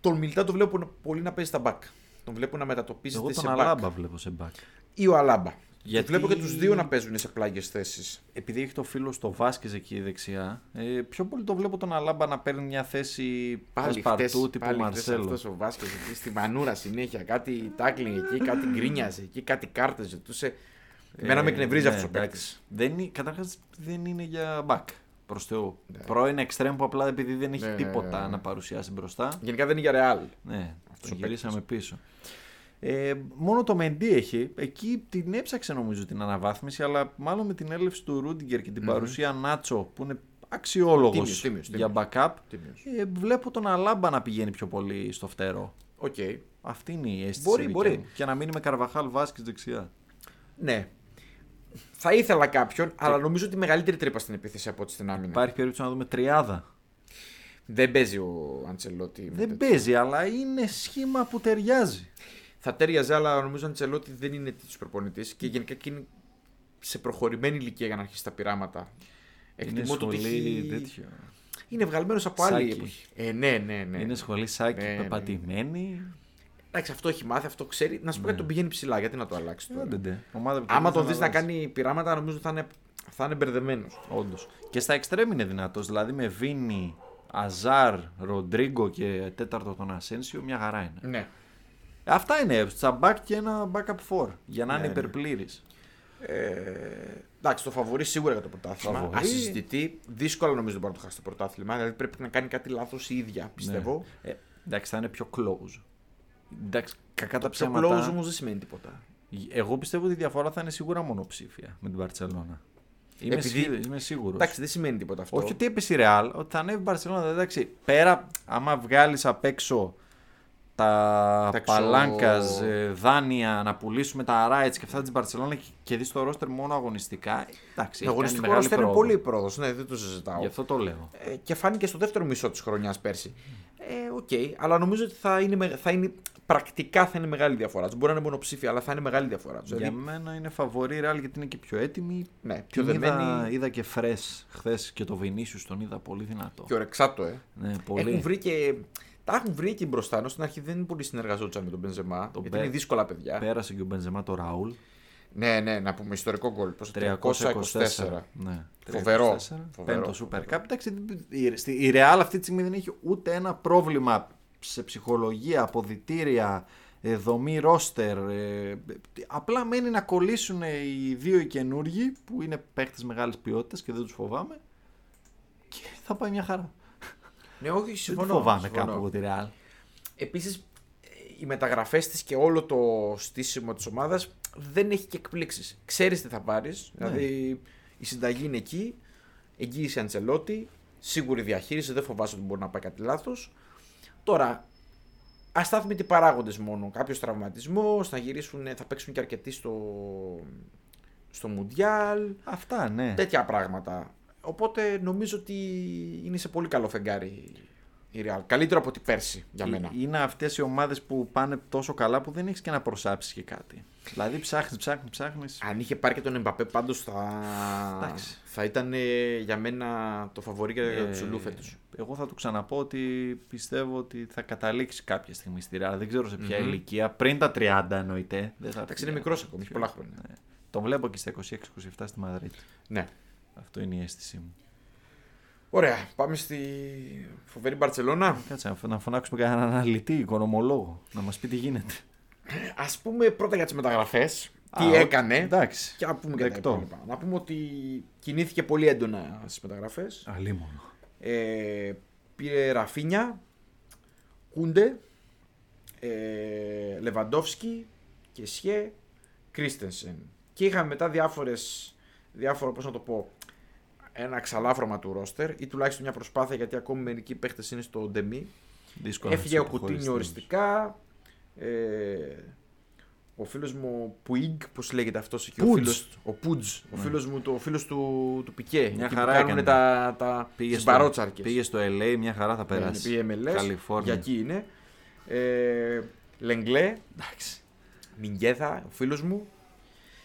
Τον Μιλτά τον βλέπω πολύ να παίζει στα back. Τον βλέπω να μετατοπίζεται Εγώ σε τον back. Αλάμπα βλέπω σε back. Ή ο Αλάμπα. Γιατί- Βλέπω και τους δύο να παίζουν σε πλάγιες θέσεις. Επειδή έχει το φίλο στο Βάσκες εκεί δεξιά, ε, πιο πολύ το βλέπω τον Αλάμπα να παίρνει μια θέση Πάλι παρτού χτες, τύπου πάλι Μαρσέλος. αυτός ο Βάσκες εκεί στη μανούρα συνέχεια. Κάτι τάκλινγκ εκεί, κάτι γκρίνιαζε εκεί, κάτι κάρτες ζητούσε. Εμένα με εκνευρίζει ναι, αυτός ο παίκτης. εντάξει. Δεν είναι, καταρχάς δεν είναι για back. Προς Θεού. Ναι. Πρώην εξτρέμ που απλά επειδή δεν έχει Ναι, ναι, τίποτα ναι, ναι. να παρουσιάσει μπροστά. Γενικά δεν είναι για Ρεάλ. Ναι, Αυτός τον ο γυρίσαμε πίσω. Ε, μόνο το Μεντί έχει. Εκεί την έψαξε νομίζω την αναβάθμιση, αλλά μάλλον με την έλευση του Ρούντιγκερ και την παρουσία Νάτσο που είναι αξιόλογος Τίμιος, τίμιος, για τίμιος. backup. Τίμιος. Ε, βλέπω τον Αλάμπα να πηγαίνει πιο πολύ στο φτερό. Οκ. Αυτή είναι η αίσθηση. Μπορεί, δικιά μπορεί. μου. Και να μείνει με Καρβαχάλ Βάσκεθ δεξιά. Ναι. Θα ήθελα κάποιον, αλλά νομίζω ότι μεγαλύτερη τρύπα στην επίθεση από ό,τι στην άμυνα. Υπάρχει περίπτωση να δούμε τριάδα. Δεν παίζει ο Αντσελότη. με Δεν τέτοιο. παίζει, αλλά είναι σχήμα που ταιριάζει. Θα τέριαζε, αλλά νομίζω ο Αντσελότη δεν είναι τέτοιος προπονητής και γενικά και είναι σε προχωρημένη ηλικία για να αρχίσει τα πειράματα. Είναι Εκτιμώ το ότι σχολή έχει... τέτοιο. Είναι βγαλμένος από άλλη Σάκη. εποχή. Ε, ναι, ναι, ναι. Είναι σχολή σάκι Ναι, ναι, ναι. πεπατημένη. Εντάξει, αυτό έχει μάθει, αυτό ξέρει. Να σου πω κάτι, τον πηγαίνει ψηλά. Γιατί να το αλλάξει τώρα; Άντε, ντε. Ομάδα που Άμα τον δεν δεις να αλλάζει. κάνει πειράματα, νομίζω θα είναι, θα είναι μπερδεμένος. Όντως. Και στα εξτρέμ είναι δυνατός. Δηλαδή με Βίνι, Αζάρ, Ροντρίγκο και τέταρτο τον Ασένσιο, μια χαρά είναι. Ναι. Αυτά είναι. Τσαμπάκ και ένα backup 4 για να Ναι, είναι ναι. υπερπλήρης. Ε, εντάξει, το φαβορεί σίγουρα για το πρωτάθλημα. Φαβορί. Ασυζητητή. Δύσκολα νομίζω δεν μπορεί να το χάσει το πρωτάθλημα. Δηλαδή πρέπει να κάνει κάτι λάθος η ίδια, πιστεύω. Ε, εντάξει, θα είναι πιο close. Εντάξει, κακά τα Το πιο ψέματα. close όμως δεν σημαίνει τίποτα. Εγώ πιστεύω ότι η διαφορά θα είναι σίγουρα μονοψήφια με την Παρσελώνα. Είμαι, Επειδή- σίγουρος, είμαι σίγουρος. Εντάξει, δεν σημαίνει τίποτα αυτό. Όχι ότι έπεσε η Real, ότι θα ανέβει η Μπαρσελόνα. Εντάξει, πέρα, άμα βγάλεις απ' έξω τα Τα εξω- παλάνκα, δάνεια, να πουλήσουμε τα rights και αυτά της Μπαρσελόνα και, και δεις το ρόστερ μόνο αγωνιστικά. Εντάξει, Το έχει κάνει αγωνιστικό μεγάλη ρόστερ είναι πρόοδο. πολύ πρόοδος. Ναι, δεν το συζητάω. Γι' αυτό το λέω. Ε, και φάνηκε στο δεύτερο μισό της χρονιάς πέρσι. Ε, οκ, αλλά νομίζω ότι θα είναι, με- θα είναι, πρακτικά θα είναι μεγάλη διαφορά τους. Μπορεί να είναι μονοψήφια, αλλά θα είναι μεγάλη διαφορά του. Για Δηλαδή, μένα είναι φαβορί Real γιατί είναι και πιο έτοιμη. ναι, πιο Την είδα, δεμένη είδα και fresh χθες και το Vinicius τον είδα πολύ δυνατό. και ορεξάτο, ε. Ναι, πολύ. Έχουν βρει και. Τα έχουν βρει εκεί μπροστά, ενώ στην αρχή δεν πολύ συνεργαζόντουσαν με τον Μπενζεμά. Τον γιατί Μπε- είναι δύσκολα παιδιά. Πέρασε και ο Μπενζεμά το Ραούλ. Ναι, ναι, να πούμε ιστορικό γκολ. Πόσο 324. Ναι. Φοβερό. 324. Φοβερό. Πέμπτο Super Cup. Εντάξει, η- στη- η Real αυτή τη στιγμή δεν έχει ούτε ένα πρόβλημα σε ψυχολογία, αποδητήρια, ε, δομή ρόστερ. ε, Απλά μένει να κολλήσουν οι δύο οι καινούργοι που είναι παίχτε μεγάλης ποιότητας και δεν τους φοβάμαι. Και θα πάει μια χαρά. Ναι, όχι, Δεν τη συμφωνώ. φοβάμαι συμφωνώ. κάπου από τη Real. Επίσης, οι μεταγραφές της και όλο το στήσιμο της ομάδας δεν έχει και εκπλήξεις. Ξέρεις τι θα πάρεις. Ναι. Δηλαδή, η συνταγή είναι εκεί. Εγγύηση Αντσελότη. Σίγουρη διαχείριση. Δεν φοβάσαι ότι μπορεί να πάει κάτι λάθος. Τώρα, αστάθμητοι παράγοντες μόνο. Κάποιος τραυματισμός. Θα γυρίσουν, θα παίξουν και αρκετοί στο, στο Μουντιάλ. Αυτά, ναι. Τέτοια πράγματα. Οπότε νομίζω ότι είναι σε πολύ καλό φεγγάρι η Real. Καλύτερο από την πέρσι για μένα. Ε, Είναι αυτές οι ομάδες που πάνε τόσο καλά που δεν έχεις και να προσάψεις και κάτι. Δηλαδή ψάχνεις, ψάχνεις, ψάχνεις. Αν είχε πάρει και τον Εμπαπέ πάντως θα, Εντάξει. θα ήταν ε, για μένα το φαβορή για Ε, τον Τσουλού φέτος. Εγώ θα του ξαναπώ ότι πιστεύω ότι θα καταλήξει κάποια στιγμή στη Real. Δεν ξέρω σε ποια Μμμ. ηλικία. Πριν τα 30 εννοείται. Δεν θα Εντάξει, είναι φύγει. μικρός ακόμη, έχει πολλά χρόνια. Ναι. Τον βλέπω και στα 26-27 στη Μαδρίτη. Ναι. Αυτό είναι η αίσθησή μου. Ωραία, πάμε στη φοβερή Μπαρτσελώνα. Κάτσε να φω- να φωνάξουμε κανέναν αναλυτή, οικονομολόγο, να μας πει τι γίνεται. Ας πούμε πρώτα για τις μεταγραφές. Τι Α, ο- έκανε. Εντάξει. Και να πούμε και τα Δεκτό. υπόλοιπα. Να πούμε ότι κινήθηκε πολύ έντονα στις μεταγραφές. Αλίμονο. Ε, πήρε Ραφίνια, Κούντε, ε, Λεβαντόφσκι και Σιέ, Κρίστενσεν. Και είχαμε μετά διάφορες, διάφορα, πώς να το πω, ένα ξαλάφρωμα του ρόστερ ή τουλάχιστον μια προσπάθεια γιατί ακόμη μερικοί παίχτες είναι στο ντεμί. Δύσκολο να Έφυγε ο τους αποχωρήσεις Κουτίνιο τέλος. οριστικά, ε, ο φίλος μου Πουίγκ, πώς λέγεται αυτός εκεί, ο Πούτζ. φίλο. Ο Πούτζ, ο Ναι. φίλος μου, το φίλος του, του Πικέ. Μια εκεί χαρά που κάνουν έκανε. τα, τα Πήγε τις στο, μπαρότσαρκες. πήγε στο LA, μια χαρά θα Ναι, περάσει. Πήγε MLS, Καλιφόρνια. για εκεί είναι. Ε, Λεγκλέ, Εντάξει. Μιγκέθα, ο φίλος μου.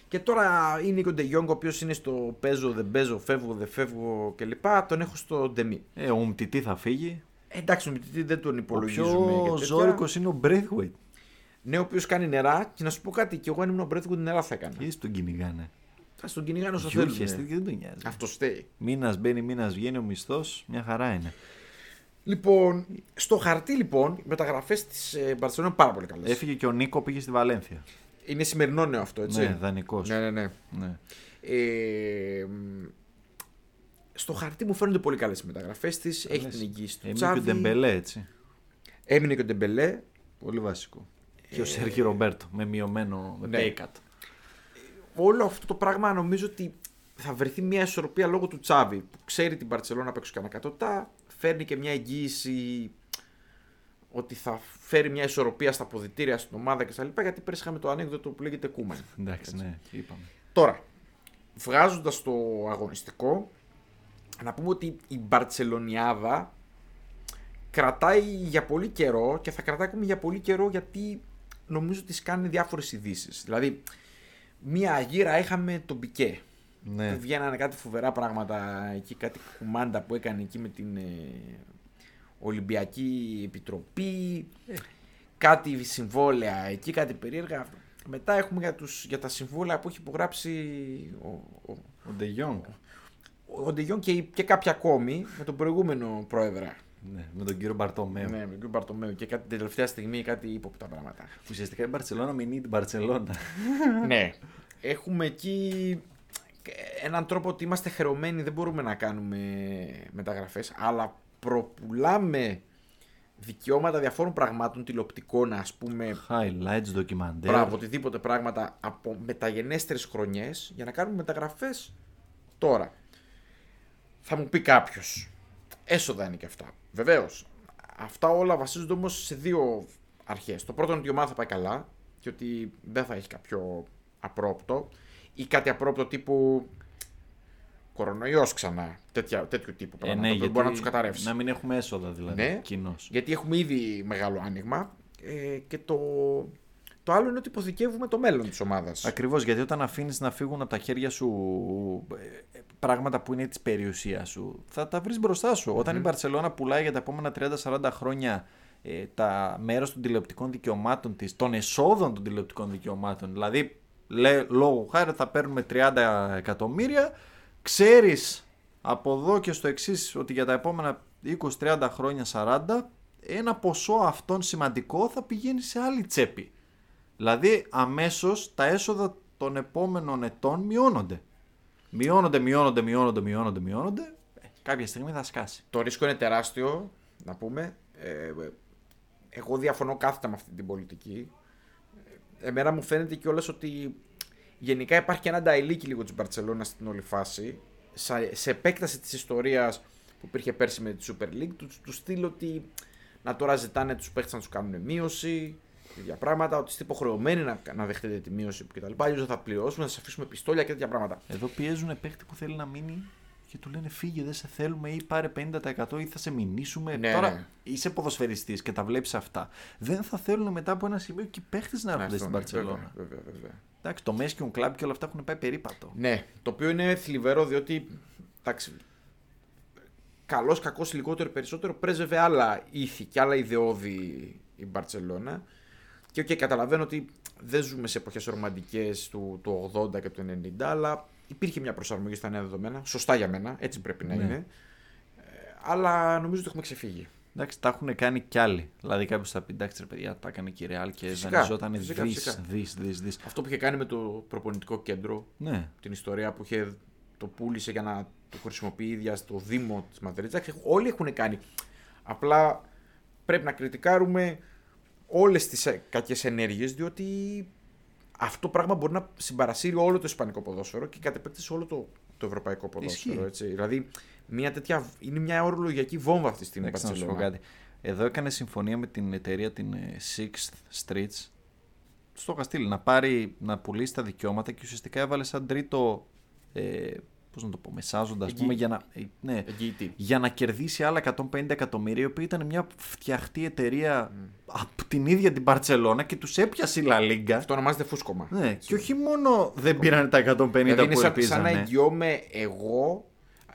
Και τώρα είναι ο Ντεγιόγκ, ο οποίος είναι στο παίζω, δεν παίζω, φεύγω, δεν φεύγω κλπ. Τον έχω στο Ντεμί. Ε, ο Μτιτή θα φύγει. Ε, εντάξει, ο Μιτητή δεν τον Ο υπολογίζουμε. πιο και τέτοια. ζώρικος είναι ο Braithwaite. Ναι, ο οποίος κάνει νερά. Και να σου πω κάτι, και εγώ αν ήμουν ο Μπρέθκουντ νερά θα έκανα. Ή τον κυνηγάνε. Θα στον κυνηγάνε όσο Γιούχε, θέλουν. δεν τον νοιάζει. Αυτός στέει. Μήνας μπαίνει, μήνας βγαίνει ο μισθός, μια χαρά είναι. Λοιπόν, στο χαρτί λοιπόν, οι μεταγραφές της ε, Μπαρσελόνα είναι πάρα πολύ καλές. Έφυγε και ο Νίκο, πήγε στη Βαλένθια. Είναι σημερινό νέο αυτό, έτσι. Ναι, δανεικός. ναι, ναι. ναι. Ναι. Ε, μ, στο χαρτί μου φαίνονται πολύ καλές οι μεταγραφές της. Έχει Λες. την εγγύηση του Έμεινε και ο Τσάβη. Ντεμπελέ, έτσι. Έμεινε και ο Ντεμπελέ. Πολύ βασικό. Και ο Σέρχι Ρομπέρτο με μειωμένο με ναι. pay cut. Όλο αυτό το πράγμα νομίζω ότι θα βρεθεί μια ισορροπία λόγω του Τσάβη που ξέρει την Μπαρσελόνα απ' έξω και ανακατωτά. Φέρνει και μια εγγύηση ότι θα φέρει μια ισορροπία στα αποδυτήρια, στην ομάδα κτλ. Γιατί πέρυσι είχαμε το ανέκδοτο που λέγεται Κούμαν. Εντάξει, ναι, είπαμε. Τώρα, βγάζοντας το αγωνιστικό, να πούμε ότι η Μπαρτσελονιάδα κρατάει για πολύ καιρό και θα κρατάει ακόμη για πολύ καιρό γιατί νομίζω ότι κάνει διάφορες ειδήσεις. Δηλαδή, μία γύρα είχαμε τον Πικέ. Ναι. Που βγαίνανε κάτι φοβερά πράγματα εκεί, κάτι κουμάντα που έκανε εκεί με την ε, Ολυμπιακή Επιτροπή. Κάτι συμβόλαια εκεί, κάτι περίεργα. Μετά έχουμε για, τους, για τα συμβόλαια που έχει υπογράψει ο, ο, Ο Ντε Γιόγκ. ο Ντεγιόν και, και κάποιοι ακόμη με τον προηγούμενο πρόεδρα. Ναι, με τον κύριο Μπαρτομέο. Ναι, με τον κ. Μπαρτομέου και κάτι την τελευταία στιγμή κάτι ύποπτα πράγματα. Ουσιαστικά η Μπαρσελόνα μηνύει την Μπαρσελόνα. ναι. Έχουμε εκεί έναν τρόπο ότι είμαστε χρεωμένοι, δεν μπορούμε να κάνουμε μεταγραφές, αλλά προπουλάμε δικαιώματα διαφόρων πραγμάτων τηλεοπτικών, ας πούμε, Highlights, ντοκιμαντέρ. Μπράβο, οτιδήποτε πράγματα από μεταγενέστερες χρονιές για να κάνουμε μεταγραφές τώρα. Θα μου πει κάποιος. Έσοδα είναι και αυτά. Βεβαίως. Αυτά όλα βασίζονται όμως σε δύο αρχές. Το πρώτο είναι ότι η ομάδα θα πάει καλά και ότι δεν θα έχει κάποιο απρόπτο ή κάτι απρόπτο τύπου κορονοϊός ξανά. Τέτοια, τέτοιου τύπου Ε, πράγματα. ναι, που δεν γιατί μπορεί να τους καταρρεύσει. Να μην έχουμε έσοδα δηλαδή. Ναι. Κοινώς. Γιατί έχουμε ήδη μεγάλο άνοιγμα. Ε, και το, το άλλο είναι ότι υποθηκεύουμε το μέλλον της ομάδας. Ακριβώς, γιατί όταν αφήνεις να φύγουν από τα χέρια σου ε, πράγματα που είναι της περιουσίας σου, θα τα βρεις μπροστά σου. Όταν η Μπαρσελόνα πουλάει για τα επόμενα 30-40 χρόνια ε, τα μέρος των τηλεοπτικών δικαιωμάτων της, των εσόδων των τηλεοπτικών δικαιωμάτων, δηλαδή λέ, λόγω χάρη θα παίρνουμε 30 εκατομμύρια, ξέρεις από εδώ και στο εξής ότι για τα επόμενα 20-30 χρόνια 40 ένα ποσό αυτών σημαντικό θα πηγαίνει σε άλλη τσέπη. Δηλαδή αμέσως τα έσοδα των επόμενων ετών μειώνονται. Μειώνονται, μειώνονται, μειώνονται, μειώνονται, μειώνονται. Ε, κάποια στιγμή θα σκάσει. Το ρίσκο είναι τεράστιο, να πούμε. Ε, εγώ διαφωνώ κάθετα με αυτή την πολιτική. Ε, Εμένα μου φαίνεται κιόλας ότι γενικά υπάρχει και ένα νταϊλίκι λίγο της Μπαρσελόνας στην όλη φάση. Σε, σε επέκταση της ιστορίας που υπήρχε πέρσι με τη Super League, τους, τους στείλω ότι να τώρα ζητάνε τους παίχτε να τους κάνουν μείωση, τέτοια πράγματα, ότι είστε υποχρεωμένοι να, να δεχτείτε τη μείωση κτλ. Αλλιώς δεν θα πληρώσουμε, θα σας αφήσουμε πιστόλια και τέτοια πράγματα. Εδώ πιέζουν παίχτη που θέλει να μείνει και του λένε φύγε, δεν σε θέλουμε ή πάρε 50% ή θα σε μηνύσουμε. Ναι, Τώρα ναι. είσαι ποδοσφαιριστής και τα βλέπεις αυτά. Δεν θα θέλουν μετά από ένα σημείο και οι παίχτες να έρχονται Αυτό, στην ναι, Παρσελόνα. βέβαια, βέβαια, βέβαια. Εντάξει, το Μέσκιον Club και όλα αυτά έχουν πάει περίπατο. Ναι, το οποίο είναι θλιβερό διότι. Εντάξει. Καλός, κακός, λιγότερο, περισσότερο πρέσβευε άλλα ήθη και άλλα ιδεώδη η Μπαρσελόνα. Και okay, καταλαβαίνω ότι δεν ζούμε σε εποχές ρομαντικές του, του 80 και του 90, αλλά υπήρχε μια προσαρμογή στα νέα δεδομένα. Σωστά για μένα, έτσι πρέπει να Ναι. είναι. Ε, αλλά νομίζω ότι έχουμε ξεφύγει. Εντάξει, τα έχουν κάνει κι άλλοι. Δηλαδή κάποιος θα πει εντάξει, ρε παιδιά, τα έκανε και η Real και Φυσικά, δανειζόταν φυσικά, δις, φυσικά. δις, δις, δις. Αυτό που είχε κάνει με το προπονητικό κέντρο, Ναι, την ιστορία που είχε, το πούλησε για να το χρησιμοποιεί η ίδια στο Δήμο της Μαδρίτης. Όλοι έχουν κάνει. Απλά πρέπει να κριτικάρουμε όλες τις ε, κακές ενέργειες διότι αυτό πράγμα μπορεί να συμπαρασύρει όλο το ισπανικό ποδόσφαιρο και κατ' επέκταση όλο το, το ευρωπαϊκό ποδόσφαιρο. Ισχύει. Έτσι. Δηλαδή μια τέτοια, είναι μια ορολογιακή βόμβα αυτή στην εντάξει, να σου πω Μπαρτσελόνα. κάτι. Εδώ έκανε συμφωνία με την εταιρεία την ε, Sixth Streets στο είχα στείλει να πάρει, να πουλήσει τα δικαιώματα και ουσιαστικά έβαλε σαν τρίτο. Ε, Πώς να το πω, μεσάζοντα, ας Εγγύ- πούμε, για να, ε, ναι, Εγγυητή. για να κερδίσει άλλα 150 εκατομμύρια, η οποία ήταν μια φτιαχτή εταιρεία από την ίδια την Παρσελώνα και τους έπιασε η Λα Λίγκα. Αυτό ονομάζεται φούσκωμα. Ναι, και όχι μόνο δεν πήραν τα 150 Δηλαδή είναι που σαν, σαν ελπίζανε. να εγγυώμαι εγώ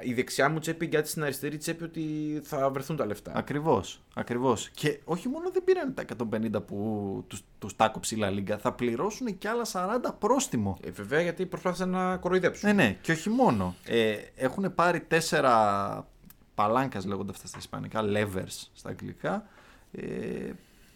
η δεξιά μου τσέπη γιατί στην αριστερή τσέπη ότι θα βρεθούν τα λεφτά. Ακριβώς. Ακριβώς. Και όχι μόνο δεν πήραν τα 150 που τους τους τάκοψε η Λα Λίγκα, θα πληρώσουν και άλλα 40 πρόστιμο. Ε, βέβαια γιατί προσπάθησαν να κοροϊδέψουν. Ναι, ναι, και όχι μόνο. Ε, έχουν πάρει τέσσερα παλάνκας λέγονται αυτά στα ισπανικά, levers στα αγγλικά, ε,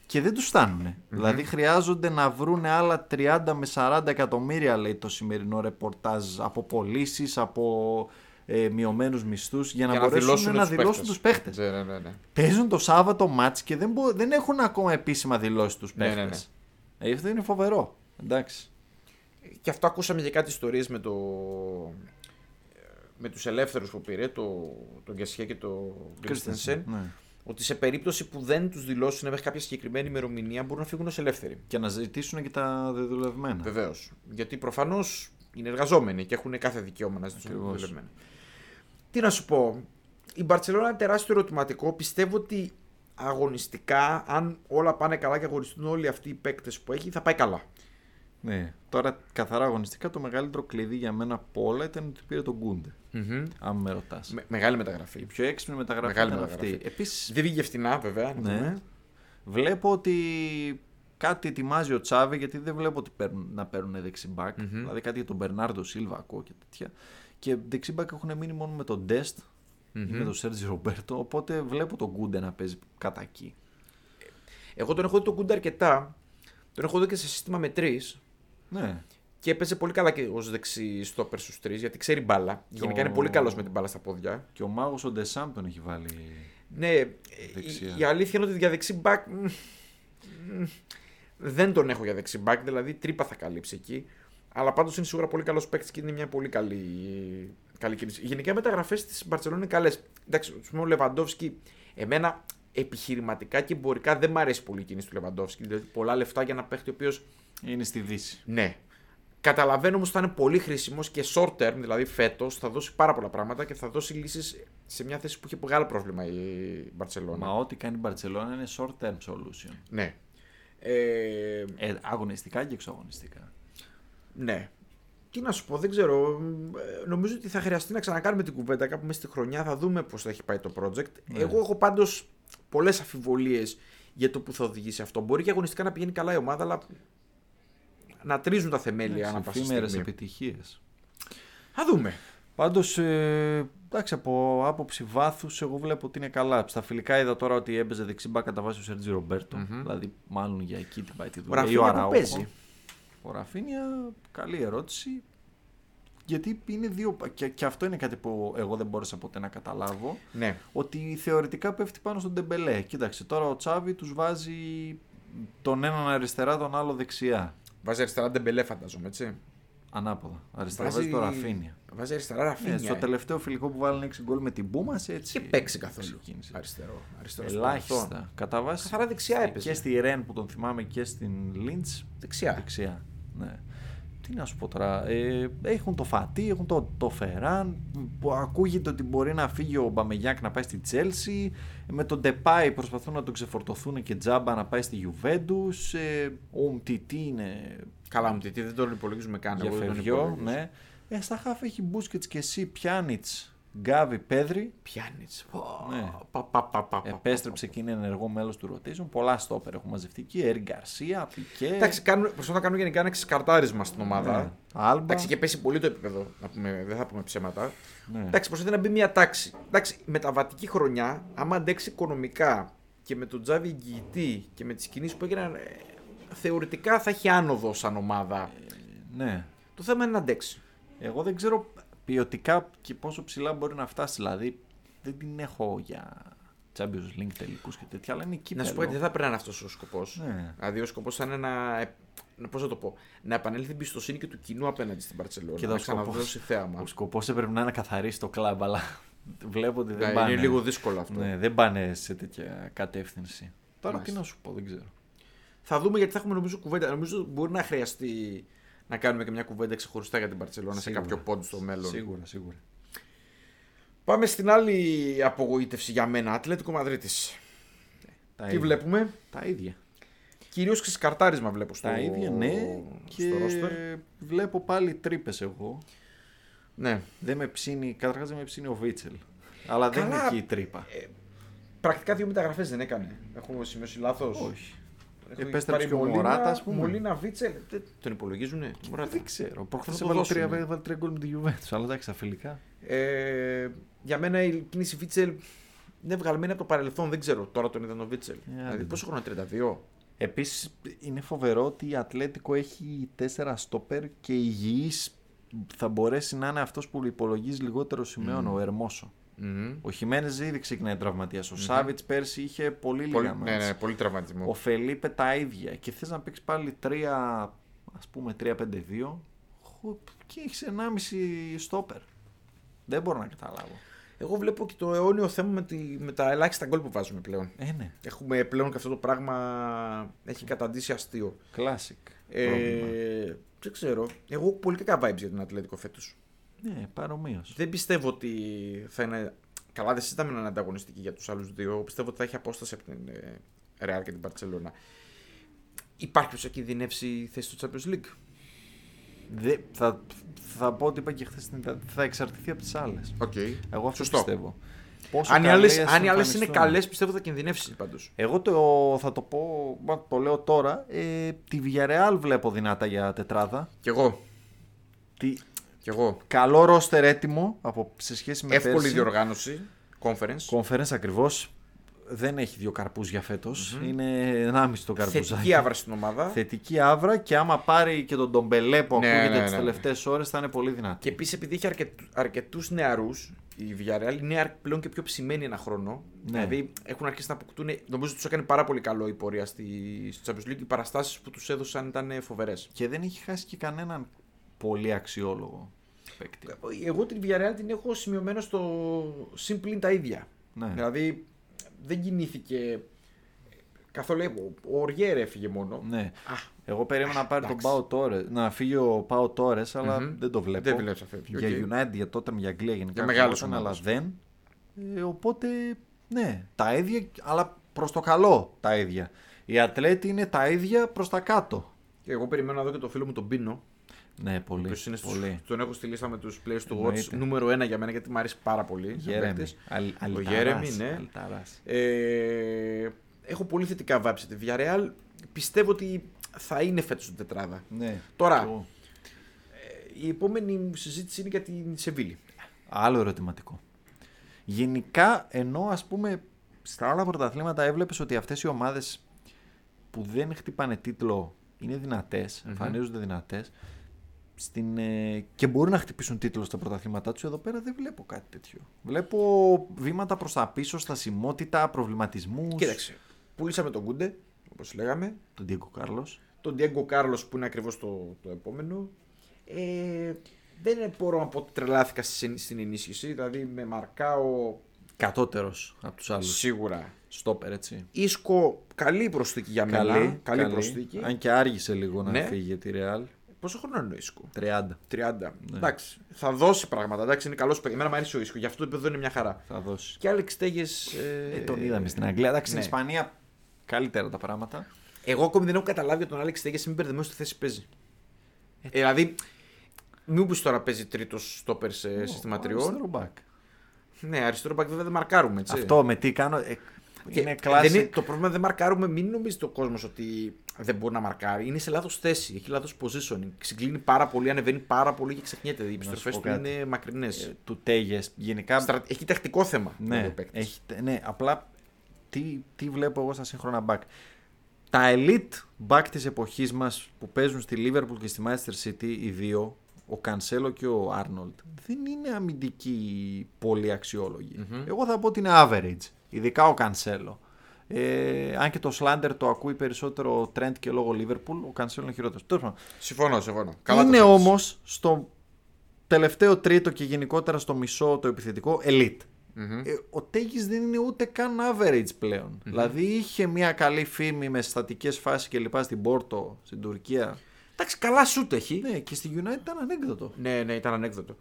και δεν τους φτανουν Δηλαδή χρειάζονται να βρουν άλλα 30 με 40 εκατομμύρια, λέει το σημερινό ρεπορτάζ, από πωλήσεις, από ε, μειωμένους μισθούς, για να, Για να μπορέσουν δηλώσουν να τους δηλώσουν παίχτες. τους παίχτες. Ναι, ναι, ναι, ναι. Παίζουν το Σάββατο μάτς και δεν, μπο- δεν έχουν ακόμα επίσημα δηλώσει τους Ναι, ναι, παίχτες. Ε, αυτό είναι φοβερό. Εντάξει. Και αυτό ακούσαμε και κάτι ιστορίες με το... με τους ελεύθερους που πήρε, το, τον Γκασιέ και το Κρίστενσεν, Ναι. ότι σε περίπτωση που δεν τους δηλώσουν μέχρι κάποια συγκεκριμένη ημερομηνία μπορούν να φύγουν ως ελεύθεροι. Και να ζητήσουν και τα δεδουλευμένα. Βεβαίως. Γιατί προφανώς είναι εργαζόμενοι και έχουν κάθε δικαίωμα να ζητήσουν Ακριβώς. δουλευμένα. Τι να σου πω. Η Μπαρσελόνα είναι τεράστιο ερωτηματικό. Πιστεύω ότι αγωνιστικά, αν όλα πάνε καλά και αγωνιστούν όλοι αυτοί οι παίκτες που έχει, θα πάει καλά. Ναι. Τώρα, καθαρά αγωνιστικά, το μεγαλύτερο κλειδί για μένα από όλα ήταν ότι πήρε τον Γκούντε. Αν με ρωτάς. Με, μεγάλη μεταγραφή. Η πιο έξυπνη μεταγραφή Μεγάλη ήταν μεταγραφή. αυτή. Επίση, Δεν βγήκε φτηνά, βέβαια. να ναι, πούμε. βλέπω ότι κάτι ετοιμάζει ο Τσάβε γιατί δεν βλέπω ότι παίρνουν, να παίρνουν δεξιμπάκ. Μμμ. Δηλαδή κάτι για τον Μπερνάρντο Σίλβα ακούω και τέτοια. Και δεξιμπάκ έχουν μείνει μόνο με τον Ντεστ ή Μμμ. με τον Σέρτζι Ρομπέρτο. Οπότε βλέπω τον Γκούντε να παίζει κατά εκεί. Εγώ τον έχω δει τον Κούντα αρκετά. Τον έχω δει και σε σύστημα με τρεις. Ναι. Και έπαιζε πολύ καλά και ως δεξί στόπερ στους τρεις, γιατί ξέρει μπάλα. Γενικά είναι ο- πολύ καλός με την μπάλα στα πόδια. Και ο μάγος ο Ντεσάμ τον έχει βάλει. Ναι, ε, Δεξιά. η, η αλήθεια είναι ότι για δεξί μπακ μ, μ, δεν τον έχω για δεξί μπακ, δηλαδή τρύπα θα καλύψει εκεί. Αλλά πάντως είναι σίγουρα πολύ καλός παίκτης και είναι μια πολύ καλή, καλή κίνηση. Γενικά οι μεταγραφές της Μπαρσελόνα είναι καλές. Εντάξει, ας πούμε ο Λεβαντόφσκι, εμένα επιχειρηματικά και εμπορικά δεν μ' αρέσει πολύ η κίνηση του Λεβαντόφσκι. Δηλαδή πολλά λεφτά για ένα παίκτη ο οποίο. Είναι στη Δύση. Ναι. Καταλαβαίνω όμως ότι θα είναι πολύ χρήσιμος και short term, δηλαδή φέτος, θα δώσει πάρα πολλά πράγματα και θα δώσει λύσεις σε μια θέση που είχε μεγάλο πρόβλημα η Μπαρσελόνα. Μα ό,τι κάνει η Μπαρσελόνα είναι short term solution. Ναι. Ε, Ε, αγωνιστικά και εξωαγωνιστικά. Ναι. Τι να σου πω, δεν ξέρω. Ε, Νομίζω ότι θα χρειαστεί να ξανακάνουμε την κουβέντα κάπου μέσα στη χρονιά. Θα δούμε πώς θα έχει πάει το project. Ναι. Εγώ έχω πάντως πολλές αμφιβολίε για το που θα οδηγήσει αυτό. Μπορεί και αγωνιστικά να πηγαίνει καλά η ομάδα, αλλά να τρίζουν τα θεμέλια ανά πάσα Εφήμερες στιγμή. επιτυχίες. Θα δούμε. Πάντως, ε, εντάξει, από άποψη βάθους, εγώ βλέπω ότι είναι καλά. Στα φιλικά είδα τώρα ότι έπαιζε δεξιμπά κατά βάση ο Σέρτζι Ρομπέρτο. Μμμ. Δηλαδή, μάλλον για εκεί την πάει τη Ο δουλειά. Ή Ραφίνια που Αραούχο. παίζει. Ο Ραφίνια, καλή ερώτηση. Γιατί είναι δύο. Και, και αυτό είναι κάτι που εγώ δεν μπόρεσα ποτέ να καταλάβω. Ναι. Ότι θεωρητικά πέφτει πάνω στον Ντεμπελέ. Κοίταξε, τώρα ο Τσάβη τους βάζει τον έναν αριστερά, τον άλλο δεξιά. Βάζει αριστερά Ντεμπελέ, φαντάζομαι, έτσι. Ανάποδα. Αριστερά βάζει το Ραφίνια. Βάζει αριστερά Ραφίνια. Ναι, στο ε. τελευταίο φιλικό που βάλανε 6 γκολ με την Πούμας, έτσι. Είχε παίξει καθόλου. ξεκίνησε. Αριστερό. αριστερό στο παρελθόν. Ελάχιστα. Κατά βάση. Καθαρά δεξιά έπαιζε. Και στη Ρεν που τον θυμάμαι και στην Λίντς. Δεξιά. Δεξιά. Ναι. Τι να σου πω τώρα. Ε, έχουν το Φατί, έχουν το, το Φεράν. Που ακούγεται ότι μπορεί να φύγει ο Μπαμεγιάκ να πάει στη Τσέλσι. Με τον Ντεπάι προσπαθούν να τον ξεφορτωθούν και τζάμπα να πάει στη Γιουβέντους. Ε, ο Μτιτή είναι Καλά μου, τι δεν τον υπολογίζουμε καν. για εγώ δεν τον φεριό. υπολογίζω. Ναι. Ε, στα χάφ έχει Μπούσκετς και εσύ, Πιάνιτς, Γκάβι, Πέδρη. Πιάνει. Ναι. Πα, πα, πα, πα, πα, Επέστρεψε και είναι ενεργό μέλος του rotation. Πολλά στόπερ έχουν μαζευτεί εκεί. Έρη Γκαρσία, Πικέ. Εντάξει, κάνουν, προσπαθούν να κάνουν γενικά ένα ξεκαρτάρισμα στην ομάδα. Ναι. Άλμπα. Εντάξει, και πέσει πολύ το επίπεδο. Να πούμε, δεν θα πούμε ψέματα. Ναι. Εντάξει, προσπαθεί να μπει μια τάξη. Εντάξει, μεταβατική χρονιά, άμα αντέξει οικονομικά και με τον Τζάβι εγγυητή και με τις κινήσεις που έγιναν, ε, θεωρητικά θα έχει άνοδο σαν ομάδα. ναι. Το θέμα είναι να αντέξει. Εγώ δεν ξέρω ποιοτικά και πόσο ψηλά μπορεί να φτάσει. Δηλαδή δεν την έχω για Champions League τελικούς και τέτοια, αλλά είναι εκεί Να σου πω ότι δεν θα πρέπει να είναι αυτός ο σκοπός. Ναι. Δηλαδή, ο σκοπός θα είναι να. ε, να- Πώς να το πω, να επανέλθει η εμπιστοσύνη και του κοινού απέναντι στην Παρσελόνα. Και να ο σκοπός- ξαναδώσει θέαμα. Ο σκοπός έπρεπε να είναι να καθαρίσει το κλαμπ, αλλά βλέπω ότι δεν Ναι, πάνε. είναι λίγο δύσκολο αυτό. Ναι, δεν πάνε σε τέτοια κατεύθυνση. Τώρα Μάλιστα. τι να σου πω, δεν ξέρω. Θα δούμε γιατί θα έχουμε νομίζω κουβέντα. Νομίζω μπορεί να χρειαστεί να κάνουμε και μια κουβέντα ξεχωριστά για την Παρσελόνα σε Σίγουρα. κάποιο πόντ στο μέλλον. Σίγουρα, σίγουρα. Πάμε στην άλλη απογοήτευση για μένα. Ατλέτικο Μαδρίτης. Τα Τι ίδια. βλέπουμε; Τα ίδια. Κυρίως ξεσκαρτάρισμα βλέπω στο, Τα ίδια, ναι. στο Και ρόστερ. βλέπω πάλι τρύπες εγώ. Ναι. Δεν με ψήνει, καταρχάς δεν με ψήνει ο Βίτσελ. Αλλά δεν Καλά. είναι εκεί η τρύπα. Πρακτικά δύο μεταγραφές δεν έκανε. Έχω σημειώσει λάθος. Όχι. Επέστρεψε και ο Μωράτα, ας πούμε. Μολίνα Βίτσελ. Δεν τον υπολογίζουνε. Μωράτα; Δεν ξέρω. Προχθές Θα το έβαλε δώσουμε. τρία, έβαλε τρία γκολ με τη Juventus. Αλλά εντάξει, τα φιλικά. Ε, για μένα η κίνηση Βίτσελ είναι βγαλμένη από το παρελθόν. Δεν ξέρω. Τώρα τον είδαν ο Βίτσελ. δηλαδή άντε. πόσο χρόνο είναι, 32. Επίσης είναι φοβερό ότι η Ατλέτικο έχει τέσσερα στόπερ και υγιής θα μπορέσει να είναι αυτός που υπολογίζει λιγότερο σημείο ο Ερμόσο. Μμμ. Ο Χιμένες ήδη ξεκινάει τραυματία. Ο Σάβιτς πέρσι είχε πολύ Πολύ, λίγα ναι, μάτς. ναι, πολύ τραυματισμό. Ο Φελίπε τα ίδια. Και θες να παίξεις πάλι 3, ας πούμε 3-5-2 χου, και έχεις 1,5 στόπερ. Δεν μπορώ να καταλάβω. Εγώ βλέπω και το αιώνιο θέμα με, τη, με τα ελάχιστα γκολ που βάζουμε πλέον. Ε, ναι. Έχουμε πλέον και αυτό το πράγμα έχει καταντήσει αστείο. Classic. Ε, πρόβλημα. δεν ξέρω. Εγώ έχω πολύ κακά vibes για την Ατλέτικο φέτος. Ναι, παρομοίως. Δεν πιστεύω ότι θα είναι. Καλά, δεν συζητάμε να είναι ανταγωνιστική για τους άλλους δύο. Εγώ πιστεύω ότι θα έχει απόσταση από την ε, Real και την Barcelona. Υπάρχει ποιο θα κινδυνεύσει θέση στο Champions League; Δε, θα, θα πω ότι είπα και χθες θα εξαρτηθεί από τις άλλες. Οκ. Εγώ αυτό Σωστό. πιστεύω. Πόσο Αν οι άλλες καλές αν οι άλλες είναι εμφανιστούν. καλές, πιστεύω θα κινδυνεύσει πάντως. Εγώ το, θα το πω, μα το λέω τώρα. Ε, τη Villarreal βλέπω δυνατά για τετράδα. Κι εγώ. Τι, Κι εγώ. καλό ρόστερ έτοιμο από, σε σχέση με Εύκολη πέρσι. διοργάνωση. Conference. Conference ακριβώς. Δεν έχει δύο καρπούς για φετο Είναι 1,5 το καρπούζάκι. Θετική άβρα στην ομάδα. Θετική άβρα και άμα πάρει και τον Ντομπελέ που Ναι, ακούγεται ναι, τις ναι. τελευταίες ώρες θα είναι πολύ δυνατή. Και επίσης επειδή έχει αρκετού νεαρούς, η Villarreal είναι αρ- πλέον και πιο ψημένη ένα χρόνο. Ναι. Δηλαδή έχουν αρχίσει να αποκτούν. Νομίζω ότι τους έκανε πάρα πολύ καλό η πορεία στη, στο Champions League. Οι παραστάσεις που τους έδωσαν ήταν φοβερές. Και δεν έχει χάσει και κανέναν πολύ αξιόλογο παίκτη. Εγώ την Villarreal την έχω σημειωμένο στο συμπλήν τα ίδια. Ναι. Δηλαδή δεν κινήθηκε καθόλου. Ο Οριέρ έφυγε μόνο. Ναι. Α, Εγώ περίμενα να πάρει τον εντάξει. Πάο Τόρες, να φύγει ο Πάο Τόρες, αλλά Μμμ. δεν το βλέπω. Δεν βλέπεις να φεύγει, Για οκ. United, για τότε, για Αγγλία γενικά. Για μεγάλες φαινόταν, αλλά ομάδες. δεν. Ε, οπότε, ναι, τα ίδια, αλλά προς το καλό τα ίδια. Η Ατλέτη είναι τα ίδια προς τα κάτω. και εγώ περιμένω να δω και το φίλο μου τον Πίνο. Ναι, πολύ. Ποιος είναι στους- πολύ. τον έχω στη λίστα με τους players του Watch Εννοείται. νούμερο 1 για μένα γιατί μου αρέσει πάρα πολύ. σαν Γέρεμι. παίκτης. Αλ, Ο αλταράς, Γέρεμι, ναι. αλταράς. Ε, έχω πολύ θετικά vibes για τη Villarreal. Πιστεύω ότι θα είναι φέτος στην τετράδα. Ναι. Τώρα. Κι εγώ. Ε, η επόμενη μου συζήτηση είναι για την Σεβίλη. Άλλο ερωτηματικό. Γενικά, ενώ ας πούμε στα άλλα πρωταθλήματα έβλεπες ότι αυτές οι ομάδες που δεν χτυπάνε τίτλο είναι δυνατές, Μμμ. εμφανίζονται δυνατές στην, ε, και μπορούν να χτυπήσουν τίτλο στα πρωταθλήματά τους, εδώ πέρα δεν βλέπω κάτι τέτοιο. Βλέπω βήματα προς τα πίσω, στασιμότητα, προβληματισμούς. Κοίταξε. Πουλήσαμε τον Κούντε, όπως λέγαμε. Τον Diego Carlos. Τον Diego Carlos που είναι ακριβώς το, το επόμενο. Ε, δεν μπορώ να πω ότι τρελάθηκα στη- στην ενίσχυση. Δηλαδή με μαρκάω Κατώτερος από τους άλλους. σίγουρα. Στόπερ, έτσι. Ίσκο, καλή προσθήκη για μένα. Καλή, καλή, προσθήκη. Αν και άργησε λίγο να Ναι. φύγει για τη Real. Πόσο χρόνο είναι ο Ίσκο. 30 30. Ναι. Εντάξει. Θα δώσει πράγματα. Εντάξει, είναι καλός παιδί. Εμένα μου αρέσει ο Ίσκο. Γι' αυτό το επίπεδο είναι μια χαρά. θα δώσει. Και Άλεξ Τέγε. Ε, τον είδαμε στην Αγγλία. Εντάξει, ναι. στην Ισπανία καλύτερα τα πράγματα. Εγώ ακόμη δεν έχω καταλάβει ότι τον Άλεξ Τέγες μην μπερδεμένος στη θέση παίζει. Ε, δηλαδή, μην πει τώρα παίζει τρίτος στόπερ σε σύστημα Ο τριών. αριστερό back. Ναι, αριστερό μπακ βέβαια δεν μαρκάρουμε. Έτσι. Αυτό με τι κάνω. ε, Και είναι δεν classic. είναι, το πρόβλημα δεν μαρκάρουμε, μην νομίζει ο κόσμος ότι δεν μπορεί να μαρκάρει. Είναι σε λάθος θέση. Έχει λάθος positioning. Συγκλίνει πάρα πολύ, ανεβαίνει πάρα πολύ και ξεχνιέται. Οι επιστροφές πω του κάτι. είναι μακρινές. Ε, του Τέγες. Γενικά. Έχει τακτικό θέμα. Ναι, ο παίκτης. έχει, ναι, απλά τι, τι βλέπω εγώ στα σύγχρονα back. Τα elite back της εποχής μας που παίζουν στη Liverpool και στη Manchester City οι δύο, ο Cancelo και ο Arnold, δεν είναι αμυντικοί πολύ αξιόλογοι. Εγώ θα πω ότι είναι average, ειδικά ο Cancelo. Ε, αν και το slander το ακούει περισσότερο ο Trent και λόγω Liverpool, ο Cancelo είναι χειρότερος. Τέλος πάντων, Συμφωνώ, συμφωνώ. Καλά το είναι θέτεις. όμως στο τελευταίο τρίτο και γενικότερα στο μισό το επιθετικό elite. Ε, ο Τέγης δεν είναι ούτε καν average πλέον. Δηλαδή είχε μια καλή φήμη με στατικέ φάσεις και λοιπά στην Πόρτο, στην Τουρκία. Εντάξει, καλά σου έχει. Ναι, και στη United ήταν ανέκδοτο. Ναι, ναι, ήταν ανέκδοτο.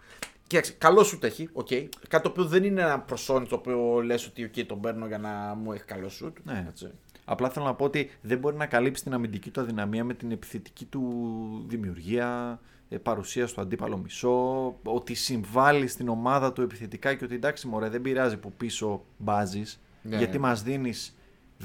Κοίταξε, καλό σου έχει, οκ. Okay. Κάτι το οποίο δεν είναι ένα προσόνι το οποίο λες ότι okay, τον παίρνω για να μου έχει καλό σου. Ναι. Απλά θέλω να πω ότι δεν μπορεί να καλύψει την αμυντική του αδυναμία με την επιθετική του δημιουργία, ε, παρουσία στο αντίπαλο μισό, ότι συμβάλλει στην ομάδα του επιθετικά και ότι εντάξει μωρέ δεν πειράζει που πίσω μπάζεις, ναι. γιατί μας δίνεις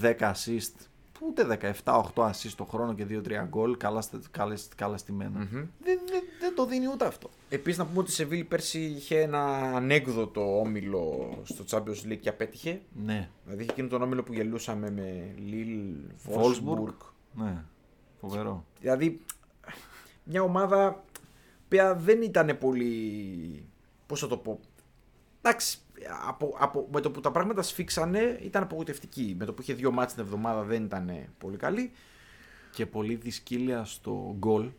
10 assist ούτε 17-8 assist το χρόνο και 2-3 γκολ, καλά, καλά, καλά στημένα. Mm-hmm. Δεν, δεν, δεν, το δίνει ούτε αυτό. Επίσης να πούμε ότι η Σεβίλη πέρσι είχε ένα ανέκδοτο όμιλο στο Champions League και απέτυχε. Ναι. Δηλαδή είχε εκείνο τον όμιλο που γελούσαμε με Λίλ, Βόλσμπουργκ. Ναι, φοβερό. Δηλαδή μια ομάδα που δεν ήταν πολύ. Πώς θα το πω. Εντάξει, από, από, με το που τα πράγματα σφίξανε ήταν απογοητευτική. Με το που είχε δύο μάτς την εβδομάδα δεν ήταν πολύ καλή. Και πολύ δυσκύλια στο γκολ.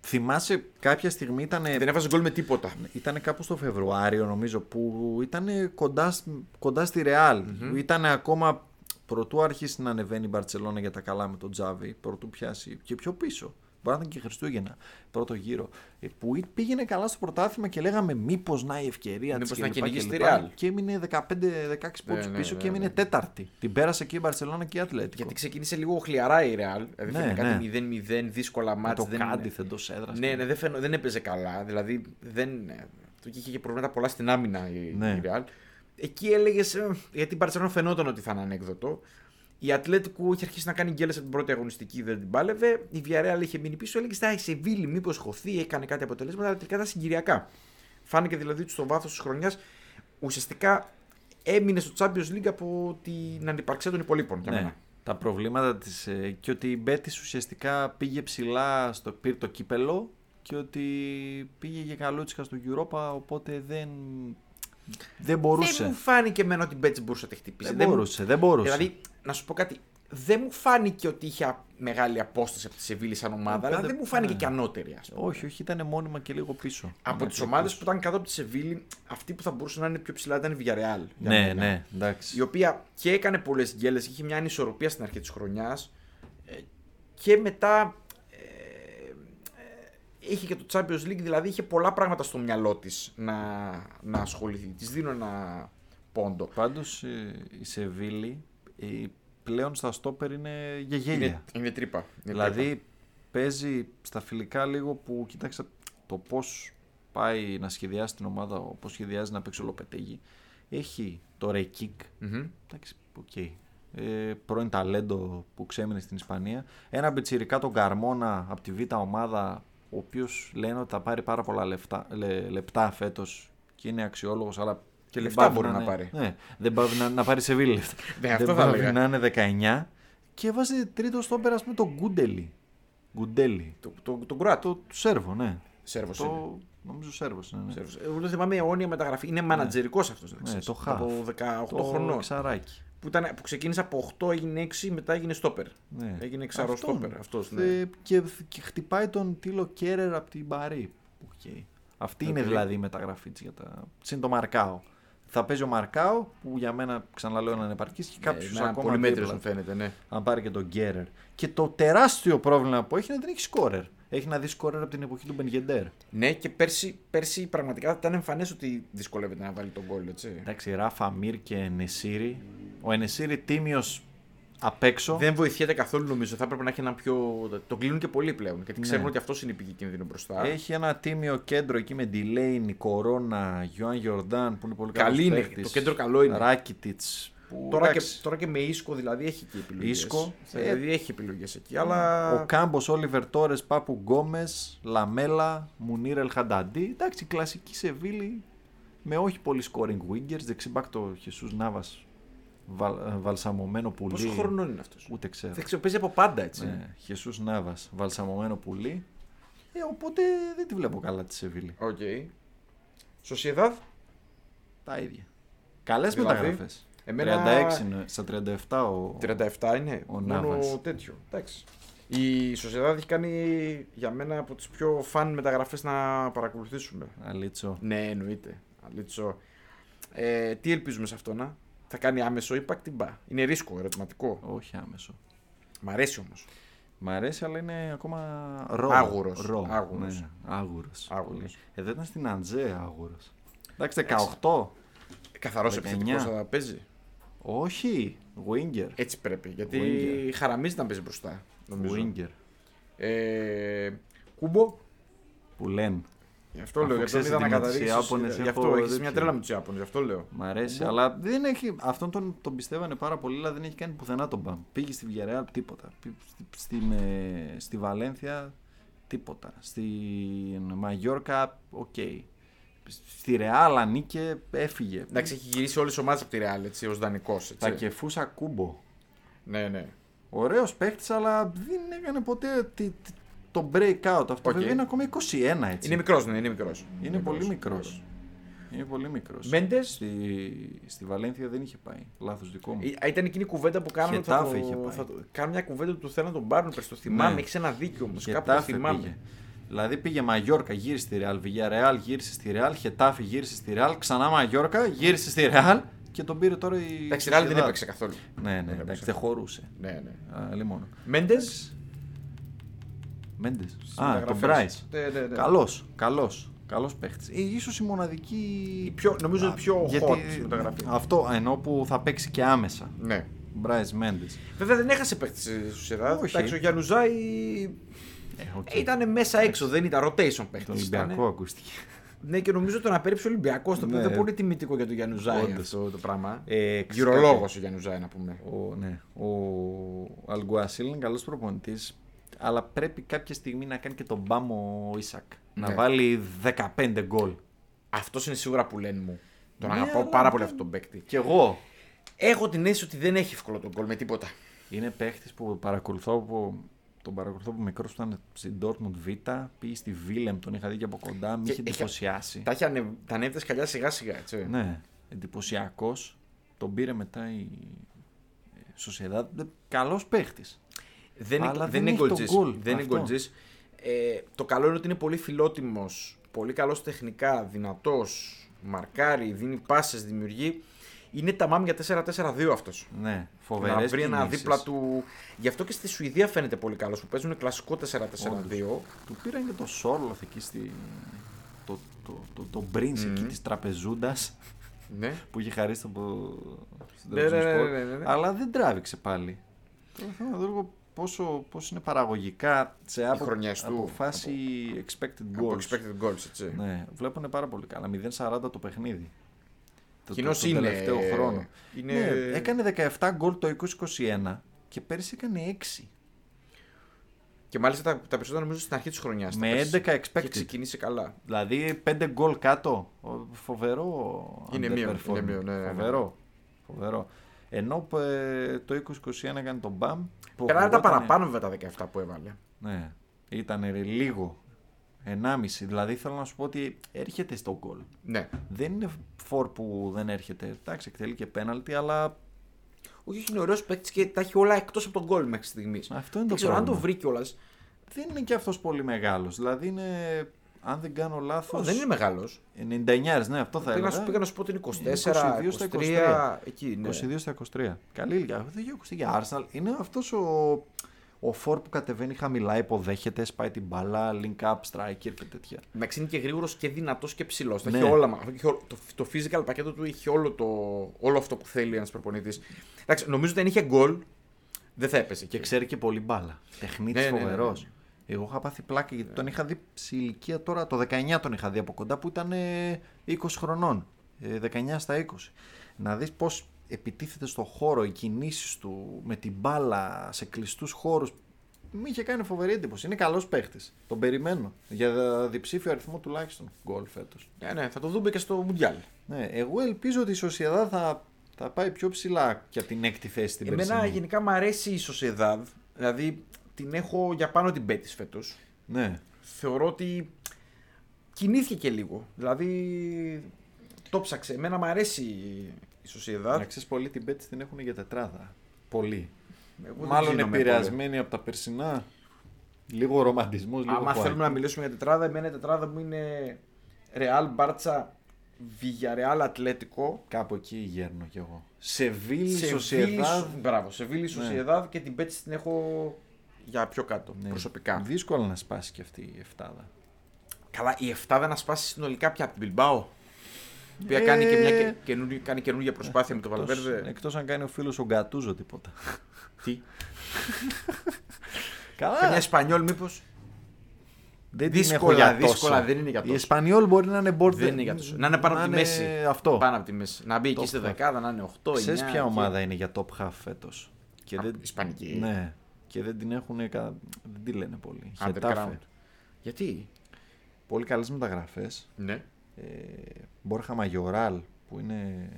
Θυμάσαι κάποια στιγμή ήταν. Δεν έβαζε γκολ με τίποτα. Ήταν κάπου στο Φεβρουάριο νομίζω που ήταν κοντά, κοντά στη Ρεάλ. Mm-hmm. Ήταν ακόμα πρωτού αρχίσει να ανεβαίνει η Μπαρσελόνα για τα καλά με τον Τζάβι, πρωτού πιάσει και πιο πίσω. Μπορεί να ήταν και Χριστούγεννα, πρώτο γύρο. Ε, που πήγαινε καλά στο πρωτάθλημα και λέγαμε μήπως να η ευκαιρία της. να κυνηγήσει τη Ρεάλ. Και έμεινε 15-16 πόντους ναι, πίσω ναι, και έμεινε ναι. τέταρτη. Την πέρασε και η Μπαρσελόνα και η Ατλέτικο. Γιατί ξεκίνησε λίγο χλιαρά η Ρεάλ. Δηλαδή ναι, κάτι 0-0, δύσκολα μάτια. Το δεν... δεν το έδρασε. Ναι, ναι, δεν, φαινο... δεν έπαιζε καλά. Δηλαδή δεν. Του είχε και προβλήματα πολλά στην άμυνα η, η Ρεάλ. Εκεί έλεγες. Ε, γιατί η Μπαρσελόνα φαινόταν ότι θα είναι ανέκδοτο. Η Ατλέτικου είχε αρχίσει να κάνει γκέλες από την πρώτη αγωνιστική, δεν την πάλευε. Η Βιαρέαλ είχε μείνει πίσω. Έλεγε στα Σεβίλη, μήπως χωθεί, έκανε κάτι αποτελέσματα, αλλά τελικά ήταν συγκυριακά. Φάνηκε δηλαδή ότι στο βάθος της χρονιάς ουσιαστικά έμεινε στο Champions League από την ανυπαρξία των υπολείπων. Ναι. Τα προβλήματα της. Ε, και ότι η Μπέτη ουσιαστικά πήγε ψηλά στο πήρε το κύπελο και ότι πήγε για καλούτσικα στο Europa, οπότε δεν δεν μπορούσε. Δεν μου φάνηκε εμένα ότι η Μπέτση μπορούσε να τη χτυπήσει. Δεν, μπορούσε, δεν μπορούσε. Δηλαδή, να σου πω κάτι. Δεν μου φάνηκε ότι είχε μεγάλη απόσταση από τη Σεβίλη σαν ομάδα, αλλά δεν μου φάνηκε ναι. και ανώτερη. Ας πούμε. Όχι, όχι, ήταν μόνιμα και λίγο πίσω. Από τις ομάδες που ήταν κάτω από τη Σεβίλη, αυτή που θα μπορούσε να είναι πιο ψηλά ήταν η Villarreal. Ναι, ναι, εντάξει. Η οποία και έκανε πολλές γκέλες, είχε μια ανισορροπία στην αρχή της χρονιάς. Ε, και μετά είχε και το Champions League, δηλαδή είχε πολλά πράγματα στο μυαλό της να, να ασχοληθεί. Της δίνω ένα πόντο. Πάντως η Σεβίλη πλέον στα στόπερ είναι για γέλια. Είναι, είναι τρύπα. Είναι δηλαδή τρύπα. παίζει στα φιλικά λίγο που κοίταξα το πώς πάει να σχεδιάσει την ομάδα, πώς σχεδιάζει να παίξει ολοπετέγει. Έχει το Ρεκίκ. Mm-hmm. Εντάξει, okay. Ε, πρώην ταλέντο που ξέμεινε στην Ισπανία. Ένα μπιτσιρικά τον Καρμόνα από τη β' ομάδα ο οποίος λένε ότι θα πάρει πάρα πολλά λεφτά, λε, λεπτά φέτος και είναι αξιόλογος, αλλά. Και λεφτά μπορεί να, να, πάρει. Ναι, δεν πάει να, να πάρει σε βίλε. ναι, αυτό δεν θα να είναι 19 και βάζει τρίτο στο πέρα με τον Γκούντελι. Γκουντέλι. Το, το, το, το Το, το Σέρβο, ναι. Σέρβος το, είναι. Νομίζω Σέρβος. Ναι, ναι. Σέρβος. Εγώ δεν θυμάμαι αιώνια μεταγραφή. Είναι μανατζερικό αυτός. Ναι, το Από 18 χρονών. Ξαράκι που, ήταν, που ξεκίνησε από 8, έγινε 6, μετά έγινε στόπερ. Ναι. Έγινε εξαρό στόπερ. Αυτός, ναι. ε, και, και, χτυπάει τον Τίλο Κέρερ από την Παρή. Okay. Αυτή okay. είναι δηλαδή η μεταγραφή της για τα. Συν το Μαρκάο. Θα παίζει ο Μαρκάο που για μένα ξαναλέω να είναι επαρκής και κάποιος ναι, ακόμα. Πολύ μέτριο μου φαίνεται, ναι. Αν πάρει και τον Γκέρερ. Και το τεράστιο πρόβλημα που έχει είναι ότι δεν έχει σκόρερ έχει να δει σκόρερ από την εποχή του Μπενγεντέρ. Ναι, και πέρσι, πέρσι πραγματικά ήταν εμφανές ότι δυσκολεύεται να βάλει τον γκολ, έτσι. Εντάξει, Ράφα Μύρ και Νεσίρι. Ο Ενεσίρι τίμιος απ' έξω. Δεν βοηθιέται καθόλου νομίζω. Θα έπρεπε να έχει ένα πιο. Το κλείνουν και πολύ πλέον. Γιατί ξέρουν ναι. ότι αυτός είναι η πηγή κινδύνου μπροστά. Έχει ένα τίμιο κέντρο εκεί με Ντιλέινι, Κορόνα, Γιόαν Γιορντάν που είναι πολύ καλός. Καλή είναι. Το κέντρο καλό είναι. Ράκιτιτς τώρα, και, τώρα και με Ίσκο δηλαδή έχει και επιλογές. Ίσκο. Δηλαδή ε, έχει επιλογές εκεί. Αλλά... Οκάμπος, Όλιβερ Τόρες, Πάπου Γκόμεζ, Λαμέλα, Μουνίρ Ελ Χανταντί. Εντάξει, κλασική Σεβίλη με όχι πολύ scoring wingers. Δεξιμπάκ το Χεσούς Νάβα βαλ, ε, βαλσαμωμένο πουλί. Πόσο χρόνο είναι αυτός; Ούτε ξέρω. Δεν ξέρω, παίζει από πάντα έτσι. Ναι, Χεσούς Νάβα, βαλσαμωμένο πουλί. Ε, οπότε δεν τη βλέπω καλά τη Σεβίλη. Οκ. Okay. Σοσιεδάδ; Τα ίδια. Καλές δηλαδή, μεταγραφές. Εμένα... 36 στα 37 ο 37 είναι, ο μόνο τέτοιο. Εντάξει. Η Σοσιαδάδ έχει κάνει για μένα από τις πιο φαν μεταγραφές να παρακολουθήσουμε. Αλίτσο. Ναι, εννοείται. Αλίτσο. Ε, τι ελπίζουμε σε αυτό να. Θα κάνει άμεσο impact ή μπα. Είναι ρίσκο, ερωτηματικό. Όχι άμεσο. Μ' αρέσει όμως. Μ' αρέσει, αλλά είναι ακόμα ρο. Άγουρος. Ρο. Άγουρος. Ναι, άγουρος. Άγουρος. Πολύ. Εδώ ήταν στην Αντζέ άγουρος. Εντάξει, 18. Καθαρός 19. επιθετικός θα παίζει. Όχι. Winger. Έτσι πρέπει. Γιατί Winger. χαραμίζει να παίζει μπροστά. Νομίζω. Winger. Ε, κούμπο. Που λένε. Γι' αυτό Αφού λέω. Γιατί τον ξέρεις είδα ότι να με τους καταδείξει. Ιάπωνες Γι' έχω αυτό έχεις τέτοιο. μια τρέλα με τους Ιάπωνες. Γι' αυτό λέω. Μ' αρέσει, Μπο- αλλά δεν έχει, αυτόν τον, τον πιστεύανε πάρα πολύ, αλλά δεν έχει κάνει πουθενά τον Μπαμ. Πήγε στη Villarreal τίποτα. Πή- Στη, στη, με- στη Βαλένθια τίποτα. Στη Μαγιόρκα, οκ. Στη Ρεάλ ανήκε, έφυγε. Εντάξει, έχει γυρίσει όλες τις ομάδες από τη Ρεάλ έτσι ως δανεικός. Τα κεφούσα κούμπο. Ναι, ναι. Ωραίος παίχτη, αλλά δεν έκανε ποτέ τη- τη- το breakout. Αυτό Οκ. βέβαια είναι ακόμα 21 έτσι. Είναι μικρός, ναι, είναι μικρός. Είναι πολύ μικρός. Είναι πολύ μικρός. Μέντες; Στη, στη Βαλένθια δεν είχε πάει. Λάθος δικό μου. Ήταν εκείνη η κουβέντα που κάνουν. Θα Χετάφε είχε το, πάει. θα το, κάνουν μια κουβέντα που του θέλουν να τον πάρουν. Πες το θυμάμαι, Ναι. έχεις ένα δίκιο όμως. Κάπου το Χετάφε θυμάμαι. πήγε. Δηλαδή πήγε Μαγιόρκα, γύρισε στη Ρεάλ. Villarreal γύρισε στη Ρεάλ. Χετάφε γύρισε στη Ρεάλ. Ξανά Μαγιόρκα, γύρισε στη Ρεάλ και τον πήρε τώρα η. Εντάξει, η Ρεάλ δεν Sociedad. έπαιξε καθόλου. Ναι, ναι, έπαιξε. εντάξει, δεν χωρούσε. Ναι, ναι. Άλλη μόνο. Μέντες; Μέντες. Α, τον Μπράι. Ναι, ναι, ναι. Καλός, καλός. Καλός παίχτη. ίσως η μοναδική. Η πιο- νομίζω η πιο hot μεταγραφή. Αυτό ενώ που θα παίξει και άμεσα. Ναι. Μπράι Μέντε. Βέβαια δεν έχασε παίχτη στο Σεράδ. Όχι. Εντάξει, ο Γιανουζάη ήταν μέσα έξω, δεν ήταν rotation παίχτη. Το Ολυμπιακό ακούστηκε. Ναι, και νομίζω το να πέριψε ο Ολυμπιακός, το οποίο Ναι. δεν είναι πολύ τιμητικό για τον Γιανουζάη Όντως. αυτό το πράγμα. Ε, Γυρολόγο ο Γιανουζάη, να πούμε. Ο, ναι. ο Αλγκουασίλ είναι καλός προπονητής, αλλά πρέπει κάποια στιγμή να κάνει και τον μπάμο ο Ισακ. Να Ναι. βάλει 15 γκολ. Αυτός είναι σίγουρα που λένε μου. Τον Ναι, αγαπάω αλλά πάρα δεν- πολύ αυτόν τον παίκτη. Κι εγώ. Έχω την αίσθηση ότι δεν έχει εύκολο τον γκολ με τίποτα. Είναι παίχτη που παρακολουθώ από. Τον παρακολουθώ από μικρός που ήταν στην Dortmund Β. Πήγε στη Βίλεμ, τον είχα δει και από κοντά. Με Και είχε έχει- εντυπωσιάσει. Τα, έχει ανε... τα ανέβηκε σκαλιά σιγά σιγά, έτσι. Ναι, εντυπωσιακός. Τον πήρε μετά η Σοσιαδά. Καλός παίχτης. Δεν, Αλλά είναι, δεν δεν είναι έχει το γκολτζής. γκολ, Δεν είναι αυτό. γκολτζής. Ε, το καλό είναι ότι είναι πολύ φιλότιμος, πολύ καλός τεχνικά, δυνατός, μαρκάρει, δίνει πάσες, δημιουργεί. Είναι τα μάμ για 4-4-2 αυτός. Ναι, φοβερές Να βρει ένα δίπλα του. Γι' αυτό και στη Σουηδία φαίνεται πολύ καλός που παίζουν κλασικό 4-4-2. Του πήραν και το Σόρλοθ εκεί στη. Το, το, το, το Prince εκεί της τραπεζούντας Ναι. που είχε χαρίσει από. στην Ναι, ναι, ναι, Trabzonspor. ναι, ναι, ναι. Αλλά δεν τράβηξε πάλι. Τώρα θέλω να δω λίγο πόσο, πόσο είναι παραγωγικά σε απο, χρονιές του. από φάση expected Από goals. expected goals, έτσι. Ναι, βλέπουν πάρα πολύ καλά. 0-40 το παιχνίδι. Το, Κοινώς το, το είναι- τελευταίο χρόνο. είναι- Ναι, έκανε 17 γκολ το 2021 και πέρυσι έκανε 6. Και μάλιστα τα, τα περισσότερα νομίζω στην αρχή της χρονιάς. Με 11 Και expected. ξεκινήσει καλά. Δηλαδή 5 γκολ κάτω. Ο- Φοβερό. Είναι μείον, underperforming. είναι μείον, ναι, ναι, ναι. Φοβερό. Φοβερό. Ενώ ε, το 2021 έκανε τον Μπαμ. που Περνάνε τα ακουγότανε- παραπάνω βέβαια τα 17 που έβαλε. Ναι. Ήταν λίγο. 1,5. Δηλαδή θέλω να σου πω ότι έρχεται στο γκολ. Ναι. Δεν είναι φορ που δεν έρχεται. Εντάξει, εκτελεί και πέναλτι, αλλά Όχι, όχι, είναι ωραίος παίκτης και τα έχει όλα εκτός από τον γκολ μέχρι στιγμής. αυτό είναι Δεν το ξέρω αν το πρόβλημα. βρει κιόλας. Δεν είναι και αυτός πολύ μεγάλος. Δηλαδή είναι, αν δεν κάνω λάθος. Δεν είναι μεγάλος. 99, ναι, αυτό θα Πήγα να έλεγα. σου πήγα να σου πω ότι είναι 24, 22 στα 23. Εκεί, ναι. 22 στα 23. Καλή ηλικία. Αυτό δεν έχει ακουστεί για Arsenal. Είναι αυτός ο, ο φόρ που κατεβαίνει χαμηλά, υποδέχεται, σπάει την μπάλα, link up, striker και τέτοια. Εντάξει, είναι και γρήγορος και δυνατός και ψηλός. Ναι. Έχει όλα. μα- έχει όλο- Το, το physical πακέτο του έχει όλο, το, όλο αυτό που θέλει ένας προπονητής. Εντάξει, νομίζω ότι αν είχε γκολ δεν θα έπαιζε. Και εκεί. ξέρει και πολύ μπάλα. Τεχνίτης Ναι, ναι, ναι, ναι. φοβερό. Εγώ είχα πάθει πλάκα γιατί τον είχα δει σε ηλικία τώρα, το 19 τον είχα δει από κοντά που ήταν ε, 20 χρονών. ε, 19 στα 20. Να δεις πώς επιτίθεται στο χώρο, οι κινήσεις του με την μπάλα σε κλειστούς χώρους. Μου είχε κάνει φοβερή εντύπωση. Είναι καλός παίχτης. Τον περιμένω. Για διψήφιο αριθμό τουλάχιστον γκολ φέτος. Ναι, ναι, θα το δούμε και στο Μουντιάλ. Ναι, εγώ ελπίζω ότι η Σοσιαδά θα, θα πάει πιο ψηλά και από την έκτη θέση την Εμένα περσινή. γενικά μου αρέσει η Σοσεδάδ. Δηλαδή την έχω για πάνω την Πέτη φέτος. Ναι. Θεωρώ ότι κινήθηκε και λίγο. Δηλαδή το ψάξε. Εμένα μου αρέσει η Σοσιαδάδ. Να ξέρεις πολύ την πέτση την έχουν για τετράδα. Πολύ. Εγώ δεν Μάλλον γίνομαι επηρεασμένοι από τα περσινά. Λίγο ρομαντισμός, λίγο Άμα white. θέλουμε να μιλήσουμε για τετράδα, εμένα η τετράδα μου είναι Ρεάλ, Μπάρτσα, Villarreal Ατλέτικο. Κάπου εκεί γέρνω κι εγώ. Σεβίλη, Σε Σοσιεδάδ. Μπράβο, σε Βίλη Ναι. Σοσιεδάδ και την Πέτση την έχω για πιο κάτω. Ναι. Προσωπικά. Δύσκολο να σπάσει και αυτή η εφτάδα. Καλά, η 7 δεν ασπάσει συνολικά πια από την Bilbao. Η οποία Ε, κάνει και μια και- καινούργια, κάνει καινούργια προσπάθεια με τον Εκτός- Βαλβέρδε. Εκτός αν κάνει ο φίλος ο Γκατούζο τίποτα. Τι; Καλά. Καμιά Ισπανιόλ μήπως; Δεν την δύσκολα, έχω για τόσο. δύσκολα, δεν είναι για Η τόσο. Εσπανιόλ μπορεί να είναι border. Δεν είναι για τόσο. Να είναι πάνω από τη μέση. Αυτό. Πάνω από τη μέση. Να μπει εκεί Το στη αυτό. δεκάδα, να είναι 8, 9. Ξέρεις ποια ομάδα είναι για top half φέτος; Και Α, δεν... Ισπανική. Ναι. Και δεν την έχουν. κα- Δεν τη λένε πολύ. Underground. Χετάφε. Γιατί; Πολύ καλές μεταγραφές. Ναι. Ε, Μπόρχα Μαγιοράλ που είναι.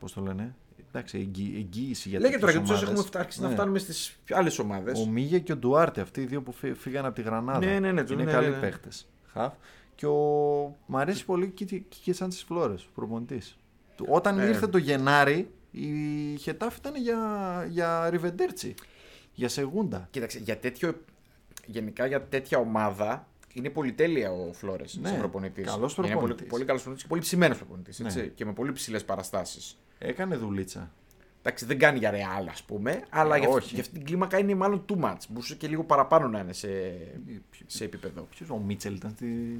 Πώς το λένε. Εντάξει, εγγύ, εγγύηση για Λέγε τώρα τέτοιες γιατί έχουμε ομάδες. φτάσει Ναι. να φτάνουμε στις άλλες ομάδες. Ο Μίγε και ο Ντουάρτε, αυτοί οι δύο που φύ- φύγαν από τη Γρανάδα. Ναι, ναι, ναι, Είναι ναι, καλοί ναι, ναι. παίχτε. Χαφ. Και ο... Μ' αρέσει πολύ και, και, και σαν τις Φλόρες, ο προπονητής. Όταν Ναι. ήρθε το Γενάρη, η Χετάφ ήταν για, για Ριβεντέρτσι. Για Σεγούντα. Κοίταξε, για τέτοιο, γενικά για τέτοια ομάδα είναι πολυτέλεια ο Φλόρες Ναι, σαν προπονητής. καλός Είναι πολύ, προπονητής. πολύ καλός προπονητής και πολύ ψημένος προπονητής. Ναι. Και με πολύ ψηλές παραστάσεις. Έκανε δουλίτσα. Εντάξει, δεν κάνει για ρεάλ, ας πούμε, αλλά Ε, για, αυτή- όχι. για αυτή την κλίμακα είναι μάλλον too much. Μπορούσε και λίγο παραπάνω να είναι σε, σε επίπεδο. Ποιος ο Μίτσελ ήταν στην.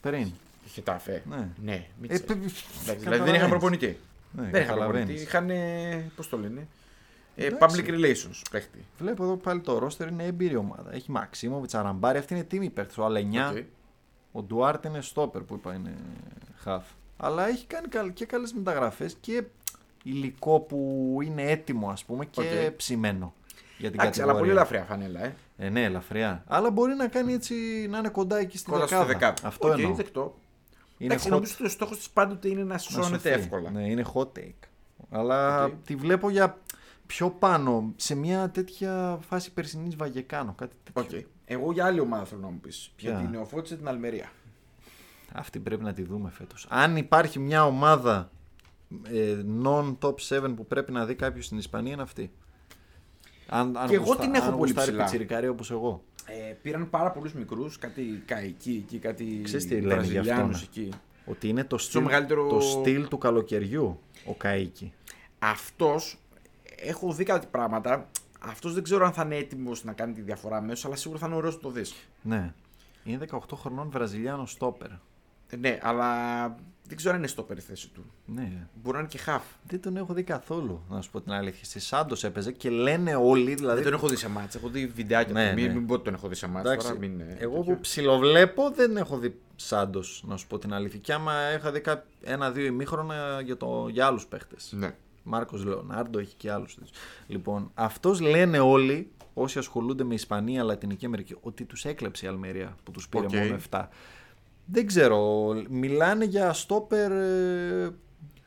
Πριν. Χετάφε. Ναι. Ναι, Ε, Μίτσελ. παι- Εντάξει, δηλαδή δεν καταλαβαίνεις. είχαν προπονητή. Ναι, δεν είχαν καταλαβαίνεις. προπονητή. Είχαν. Πώς το λένε. Ε, Εντάξει. public relations παίχτη. Βλέπω εδώ πάλι το ρόστερ είναι έμπειρη ομάδα. Έχει Μαξίμοβιτς, Αραμπάρη, αυτή είναι τίμιος παίχτης. Ο Αλενιά, Οκ. ο Ντουάρτε είναι στόπερ που είπα είναι χαφ. Αλλά έχει κάνει καλ- και καλές μεταγραφές και υλικό που είναι έτοιμο ας πούμε και Οκ. ψημένο. Για την Εντάξει, αλλά κατηγορία. πολύ ελαφριά φανέλα, ε. Ε, ναι, ελαφριά. Αλλά μπορεί να κάνει έτσι να είναι κοντά εκεί στη Κοντά στη δεκάδα. δεκάδα. Αυτό Οκ, εννοώ. δεκτό. Είναι Εντάξει, hot- νομίζω ότι ο στόχος της πάντοτε είναι να να σώνεται σωθεί. εύκολα. Ναι, είναι hot take. Αλλά Οκ. τη βλέπω για πιο πάνω, σε μια τέτοια φάση περσινής Βαγιεκάνο. Κάτι τέτοιο. Οκ. Εγώ για άλλη ομάδα θέλω να μου πεις. Ποια; Για την νεοφώτιστη την Αλμερία. Αυτή πρέπει να τη δούμε φέτος. Αν υπάρχει μια ομάδα ε, non-top 7 που πρέπει να δει κάποιος στην Ισπανία είναι αυτή. Αν, αν Και εγώ γουστα- την έχω αν πολύ γουστάρει ψηλά. πιτσιρικάρι όπως εγώ. Ε, πήραν πάρα πολλούς μικρούς, κάτι καϊκοί εκεί, κάτι Ξέρεις τι λένε γι' αυτό, Βραζιλιάνους ναι. εκεί. Ότι είναι το στυλ, μεγαλύτερο- το στυλ του καλοκαιριού ο Καΐκη. Αυτός έχω δει κάτι πράγματα. Αυτός δεν ξέρω αν θα είναι έτοιμος να κάνει τη διαφορά αμέσως, αλλά σίγουρα θα είναι ωραίος να το δεις. Ναι. Είναι 18 χρονών Βραζιλιάνο στόπερ. Ναι, αλλά δεν ξέρω αν είναι στο περιθέση του. Ναι. Μπορεί να είναι και half. Δεν τον έχω δει καθόλου, να σου πω την αλήθεια. Στη Σάντος έπαιζε και λένε όλοι. Δηλαδή, Δεν τον έχω δει σε μάτσα. Έχω δει βιντεάκια Ναι, του. Μην, ναι. μην πω ότι τον έχω δει σε μάτσα. Εντάξει, Τώρα, μην, ε, εγώ τέτοιο. που ψιλοβλέπω δεν έχω δει Σάντος, να σου πω την αλήθεια. Και άμα είχα δει κά- ένα-δύο ημίχρονα για, το, για άλλους παίχτες. Ναι. Μάρκος Λεονάρντο έχει και άλλους. Λοιπόν, αυτός λένε όλοι όσοι ασχολούνται με Ισπανία, Λατινική Αμερική, ότι τους έκλεψε η Αλμερία που τους πήρε Οκ. μόνο 7. Δεν ξέρω. Μιλάνε για stopper ε,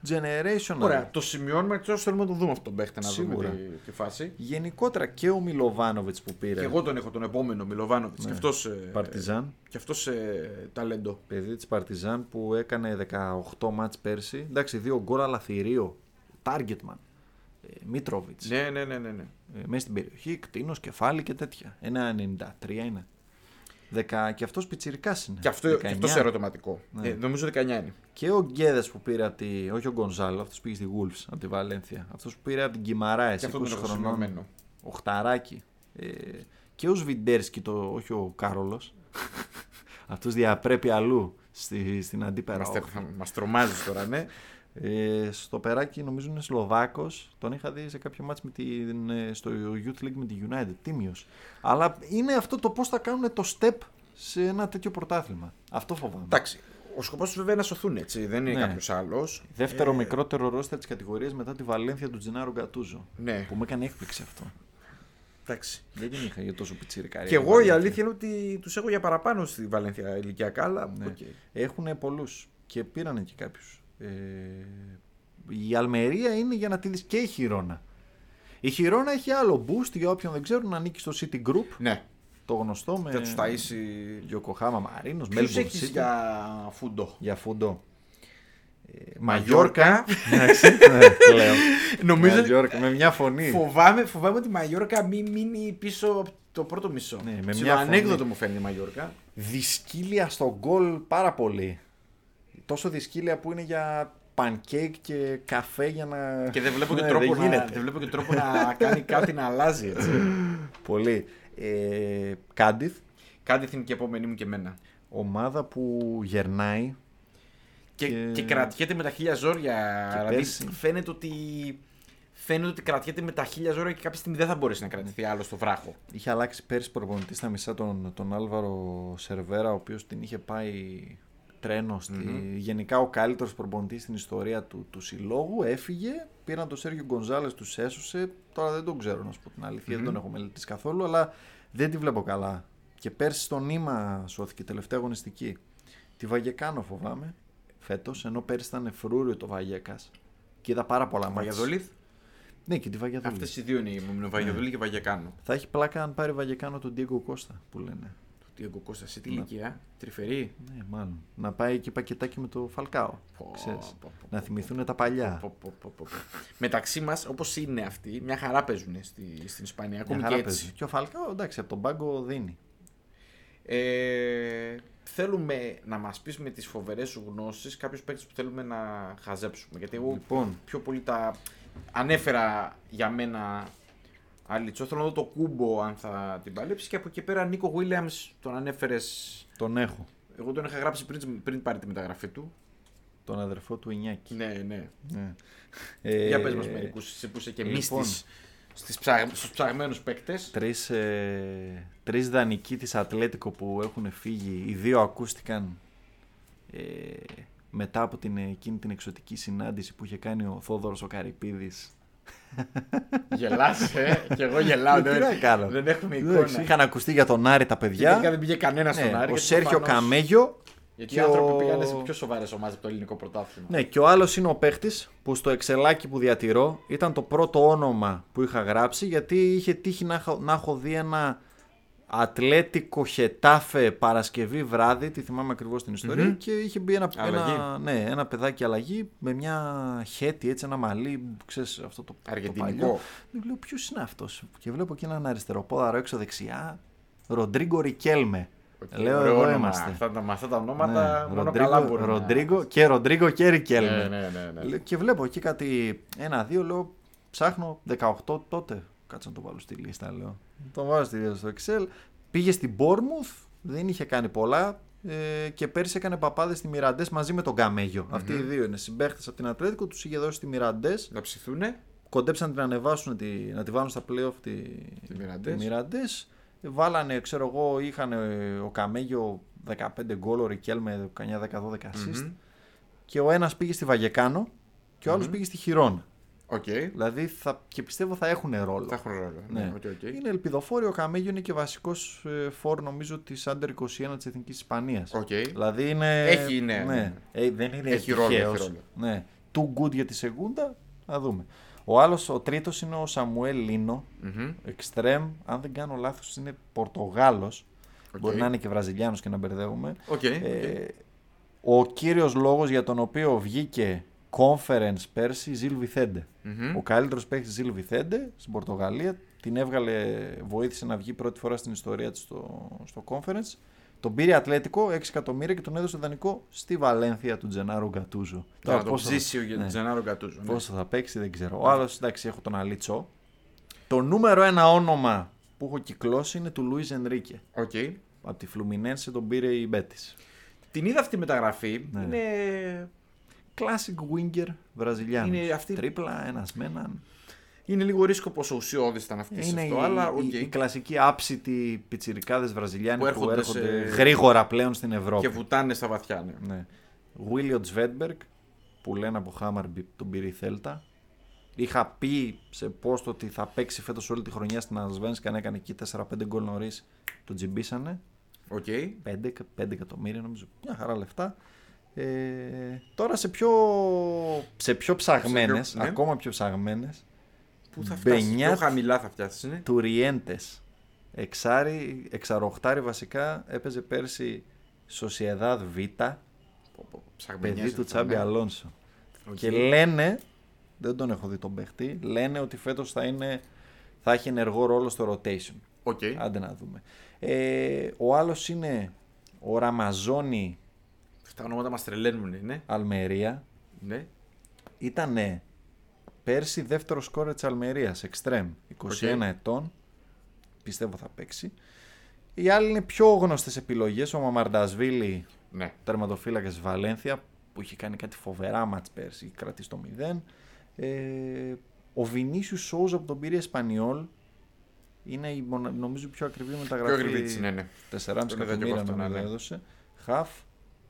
generation. Ωραία, το σημειώνουμε έτσι ώστε θέλουμε να το δούμε αυτόν τον παίχτη να Σίγουρα. δούμε τη, τη φάση. Γενικότερα και ο Μιλοβάνοβιτς που πήρε. Και εγώ τον έχω τον επόμενο Μιλοβάνοβιτς. Ναι. Και αυτός. Παρτιζάν. Και αυτός ε, ταλέντο. Παιδί της Παρτιζάν που έκανε 18 μάτς πέρσι. Εντάξει, δύο γκολ αλλά θηρίο. Targetman. Ε, Μίτροβιτς. Ναι, ναι, ναι, ναι. ναι. Ε, μέσα στην περιοχή, κτίνος, κεφάλι και τέτοια. Ένα 93 είναι. Δεκα... Και αυτός πιτσιρικάς είναι. Και αυτό, 19. και αυτός ερωτηματικό. Ναι. Ε, νομίζω 19 είναι. Και ο Γκέδες που πήρε από τη. Όχι ο Γκονζάλο, αυτός πήγε στη Wolves από τη Βαλένθια. Αυτός που πήρε από την Κιμαράε. Και 20 αυτό τον έχω χρονών. σημειωμένο. Οχταράκι. Ε, και ο Σβιντέρσκι, το, όχι ο Κάρολος. αυτός διαπρέπει αλλού στη, στην αντίπερα. Μας, όχθη. μας τρομάζεις τώρα, ναι. Ε, στο περάκι νομίζω είναι Σλοβάκος. Τον είχα δει σε κάποιο μάτς με την, ε, στο Youth League με τη United. Τίμιος. Αλλά είναι αυτό το πώς θα κάνουν το step σε ένα τέτοιο πρωτάθλημα. Αυτό φοβάμαι. Εντάξει. Ο σκοπός τους βέβαια είναι να σωθούν έτσι. Δεν είναι Ναι. κάποιος άλλος. Δεύτερο Ε, μικρότερο ρόστερ της κατηγορίας μετά τη Βαλένθια του Τζενάρο Γκατούζο. Ναι. Που με έκανε έκπληξη αυτό. Εντάξει. Δεν την είχα για τόσο πιτσιρικάρι. Και εγώ η αλήθεια είναι ότι τους έχω για παραπάνω στη Βαλένθια ηλικιακά, αλλά. Ναι. οκ. Έχουν πολλούς και πήραν και κάποιους. Ε, η Αλμερία είναι για να τη δεις και η Χιρόνα. Η Χιρόνα έχει άλλο boost για όποιον δεν ξέρουν να ανήκει στο City Group. Ναι. Το γνωστό με Θα τους ταΐσει. Γιοκοχάμα Μαρίνος, Ποιου Melbourne έχεις City. για φούντο. Για φούντο. Ε, Μαγιόρκα. Εντάξει, ναι, πλέον. Νομίζω ότι Μαγιόρκα, με μια φωνή. φοβάμαι, φοβάμαι ότι η Μαγιόρκα μην μείνει πίσω από το πρώτο μισό. Ναι, με Ψηλό μια ανέκδοτο φωνή. μου φαίνεται η Μαγιόρκα. Δυσκύλια στο γκολ πάρα πολύ. Τόσο δυσκύλια που είναι για pancake και καφέ για να. Και δεν βλέπω, και, Ναι, τρόπο δεν να, γίνεται. δεν βλέπω και τρόπο να κάνει κάτι να αλλάζει έτσι. Πολύ. Ε, Κάντιθ, Κάτι είναι και η επόμενη μου και εμένα. ομάδα που γερνάει. Και, Και- και κρατιέται με τα χίλια ζόρια. Και δηλαδή πέρσι. φαίνεται ότι, φαίνεται ότι κρατιέται με τα χίλια ζόρια και κάποια στιγμή δεν θα μπορέσει να κρατηθεί άλλο στο βράχο. Είχε αλλάξει πέρσι προπονητής στα μισά τον, τον Άλβαρο Σερβέρα, ο οποίος την είχε πάει τρένο. Στη... Γενικά ο καλύτερος προπονητής στην ιστορία του, του συλλόγου. Έφυγε, πήραν τον Σέργιο Γκονζάλες, τους έσωσε. Τώρα δεν τον ξέρω να σου πω την αληθεια δεν τον έχω μελετήσει καθόλου, αλλά δεν τη βλέπω καλά. Και πέρσι στο νήμα σώθηκε τελευταία αγωνιστική. Τη Βαγεκάνο φοβάμαι φέτος, ενώ πέρσι ήταν φρούριο το Βαγέκας. Και είδα πάρα πολλά μάτια. Βαγιαδολίθ. Ναι, και τη Βαγιαδολίδη. Αυτές οι δύο είναι οι μου. Βαγιαδολίθ και Βαγιακάνο. Θα έχει πλάκα αν πάρει Βαγεκάνο τον Diego Κώστα που λένε. Τι Διέγκο Κώστα, σε τι ηλικία, τρυφερή. Ναι, μάλλον. Να πάει εκεί πακετάκι με το Φαλκάο. Πω, Ξέρεις. πω, πω, πω, Να πω, θυμηθούν τα παλιά. πω, πω, πω, πω, πω. Μεταξύ μας, όπως είναι αυτοί, μια χαρά παίζουν στη, στην Ισπανία. Μια Ακόμη χαρά και παίζει. έτσι. Και ο Φαλκάο, εντάξει, από τον πάγκο δίνει. Ε, θέλουμε να μας πεις με τις φοβερές σου γνώσεις κάποιους παίκτες που θέλουμε να χαζέψουμε. Γιατί εγώ Λοιπόν. πιο πολύ τα ανέφερα για μένα αλήτσο. Θέλω να δω το κούμπο αν θα την παλέψει και από εκεί πέρα Νίκο Williams τον ανέφερες. Τον έχω. Εγώ τον είχα γράψει πριν, πριν πάρει τη μεταγραφή του. Τον αδερφό του Ινιάκη. Ναι, ναι. Ναι. Ε, Για πες μας μερικούς, εσύ που είσαι και λοιπόν. μύστης στις ψαγ... στους ψαγμένους παίκτες. Τρεις, ε, τρεις δανεικοί της Ατλέτικο που έχουν φύγει. Οι δύο ακούστηκαν ε, μετά από την, εκείνη την εξωτική συνάντηση που είχε κάνει ο Θόδωρος ο Καρυπίδης. Γελάς, ε, και εγώ γελάω. Τι δεν, να κάνω. δεν έχουμε Εντάξει, εικόνα. Είχαν ακουστεί για τον Άρη τα Και παιδιά. τελικά δεν πήγε κανένα στον Ναι, Άρη. ο γιατί Σέρχιο προφανώς- Καμέγιο Γιατί και οι άνθρωποι ο- πήγαν σε πιο σοβαρές ομάδες από το ελληνικό πρωτάθλημα. Ναι, και ο άλλος είναι ο παίχτης που στο εξελάκι που διατηρώ ήταν το πρώτο όνομα που είχα γράψει γιατί είχε τύχει να, έχω- να έχω δει ένα Ατλέτικο Χετάφε Παρασκευή βράδυ, τη θυμάμαι ακριβώς την ιστορια Μμμ. και είχε μπει ένα, Αλλαγή. ένα, ναι, ένα παιδάκι αλλαγή με μια χέτη, έτσι ένα μαλλί, ξέρεις αυτό το, το Αργεντινικό. παλιό. Και λέω ποιος είναι αυτός. Και βλέπω εκεί έναν αριστεροπόδαρο έξω δεξιά, Ροντρίγκο Ρικέλμε. Οκ, Λέω ωραίο εδώ όνομα. είμαστε. Αυτά, τα- με αυτά τα ονόματα Ναι, μόνο Ροντρίγκο- καλά μπορεί Ροντρίγκο και Ροντρίγκο και Ρικέλμε. Ναι, ναι, ναι, ναι. Λέω- Και βλέπω εκεί κάτι ένα-δύο, λέω ψάχνω 18 τότε. Κάτσε να το βάλω στη λίστα, λέω. Το βάζω στη λίστα στο Excel. Πήγε στην Bournemouth, δεν είχε κάνει πολλά ε, και πέρσι έκανε παπάδες στη Μιραντές μαζί με τον Καμέγιο Αυτοί οι δύο είναι συμπαίχτες από την Ατλέτικο, τους είχε δώσει στη Μιραντές. Να ψηθούνε. Κοντέψαν να την ανεβάσουν, τη, να τη βάλουν στα playoff τη, Τη Mirandés. τη Mirandés. Βάλανε, ξέρω εγώ, είχαν ε, ο Καμέγιο 15 γκολ, ο Ρικέλ με κάνα 10-12 assist. Μμμ. Και ο ένας πήγε στη Βαγεκάνο και ο άλλος πήγε στη Χιρόνα. Οκ. Δηλαδή θα, και πιστεύω θα έχουν ρόλο. Θα έχουν ρόλο. Ναι. Ναι, οκ, οκ. Είναι ελπιδοφόρο. Ο Καμέγιο είναι και βασικός φόρ, νομίζω, της Under 21 της Εθνικής Ισπανίας. Οκ. Δηλαδή είναι. Έχει, ναι, ναι. Ε, δεν είναι Έχει ρόλο, τυχαίος. έχει ρόλο. Ναι. Too good για τη Σεγούντα. Θα δούμε. Ο άλλος, ο τρίτος είναι ο Σαμουέλ Λίνο. Μμμ. Εξτρέμ, αν δεν κάνω λάθος, είναι Πορτογάλος. Οκ. Μπορεί να είναι και Βραζιλιάνος και να μπερδεύομαι. Οκ, Ε, οκ. ο κύριος λόγος για τον οποίο βγήκε conference πέρσι Ζιλ Βιθέντε. Μμμ. Ο καλύτερος παίκτης Ζιλ Βιθέντε στην Πορτογαλία. Την έβγαλε, βοήθησε να βγει πρώτη φορά στην ιστορία της στο, στο conference. Τον πήρε Ατλέτικο 6 εκατομμύρια και τον έδωσε δανεικό στη Βαλένθια του Τζενάρου Γκατούζο. Τώρα το πόσο- ψήσιμο για ναι. τον Τζενάρο Γκατούζο. ναι. Πόσο θα παίξει δεν ξέρω. Ο άλλος εντάξει έχω τον Αλίτσο. Το νούμερο ένα όνομα που έχω κυκλώσει είναι του Λουίζ Ενρίκε. Οκ. Από τη Φλουμινένσε τον πήρε η Μπέτης. Την είδα αυτή τη μεταγραφή. Ναι. Είναι Classic winger Βραζιλιάνος. Είναι αυτή- Τρίπλα, ένας με έναν. Είναι λίγο ρίσκο πόσο ουσιώδης ήταν αυτής σε Είναι αυτό, η, αλλά η- οκ. η κλασική άψητη πιτσιρικάδες Βραζιλιάνοι Που που έρχονται έρχονται, σε- γρήγορα πλέον στην Ευρώπη. Και βουτάνε στα βαθιά, ναι. Ναι. Βίλιοτ Σβέντμπεργκ που λένε από Χάμαρμπι τον πήρε η Θέλτα. Είχα πει σε post ότι θα παίξει φέτος όλη τη χρονιά στην Αλσβένσκαν και έκανε εκεί 4-5 γκολ νωρίς. Τον τζιμπήσανε. Οκ. 5, 5 εκατομμύρια νομίζω. Μια χαρά λεφτά. Ε, τώρα σε πιο, σε πιο ψαγμένες, Σε πιο- ναι. ακόμα πιο ψαγμένες, Πού θα φτάσεις, Μπενιάτ. πιο χαμηλά θα φτάσεις, ναι. Τουριέντες. Εξάρι, εξαροχτάρι βασικά, έπαιζε πέρσι Σοσιεδάδ Β, Πω, πω, πω, ψαγμενιές παιδί μου αυτά, Τσάβι ναι. Αλόνσο. Οκ. Και λένε, δεν τον έχω δει τον παίχτη, λένε ότι φέτος θα, είναι, θα έχει ενεργό ρόλο στο rotation. Οκ. Άντε να δούμε. Ε, ο άλλος είναι ο Ραμαζόνη Αυτά τα ονόματα μας τρελαίνουν, ναι. Αλμερία. ναι. Ήταν πέρσι δεύτερος σκόρερ της Αλμερίας. Εξτρέμ. 21 Οκ. ετών. Πιστεύω θα παίξει. Οι άλλοι είναι πιο γνωστές επιλογές. Ο Μαμαρντασβίλη, ναι. τερματοφύλακας τη Βαλένθια, που είχε κάνει κάτι φοβερά μάτς πέρσι, κρατήσει το 0. Ε, ο Βινίσιους Σόουζ από τον πήρε Εσπανιόλ. Είναι η, μονα- νομίζω η πιο ακριβή μεταγραφή. Πιο ακριβή της είναι, ναι. 4,5 Τον είδα και εγώ εκατομμύρια αυτό, νομίζω ναι, ναι. έδωσε. Χαφ.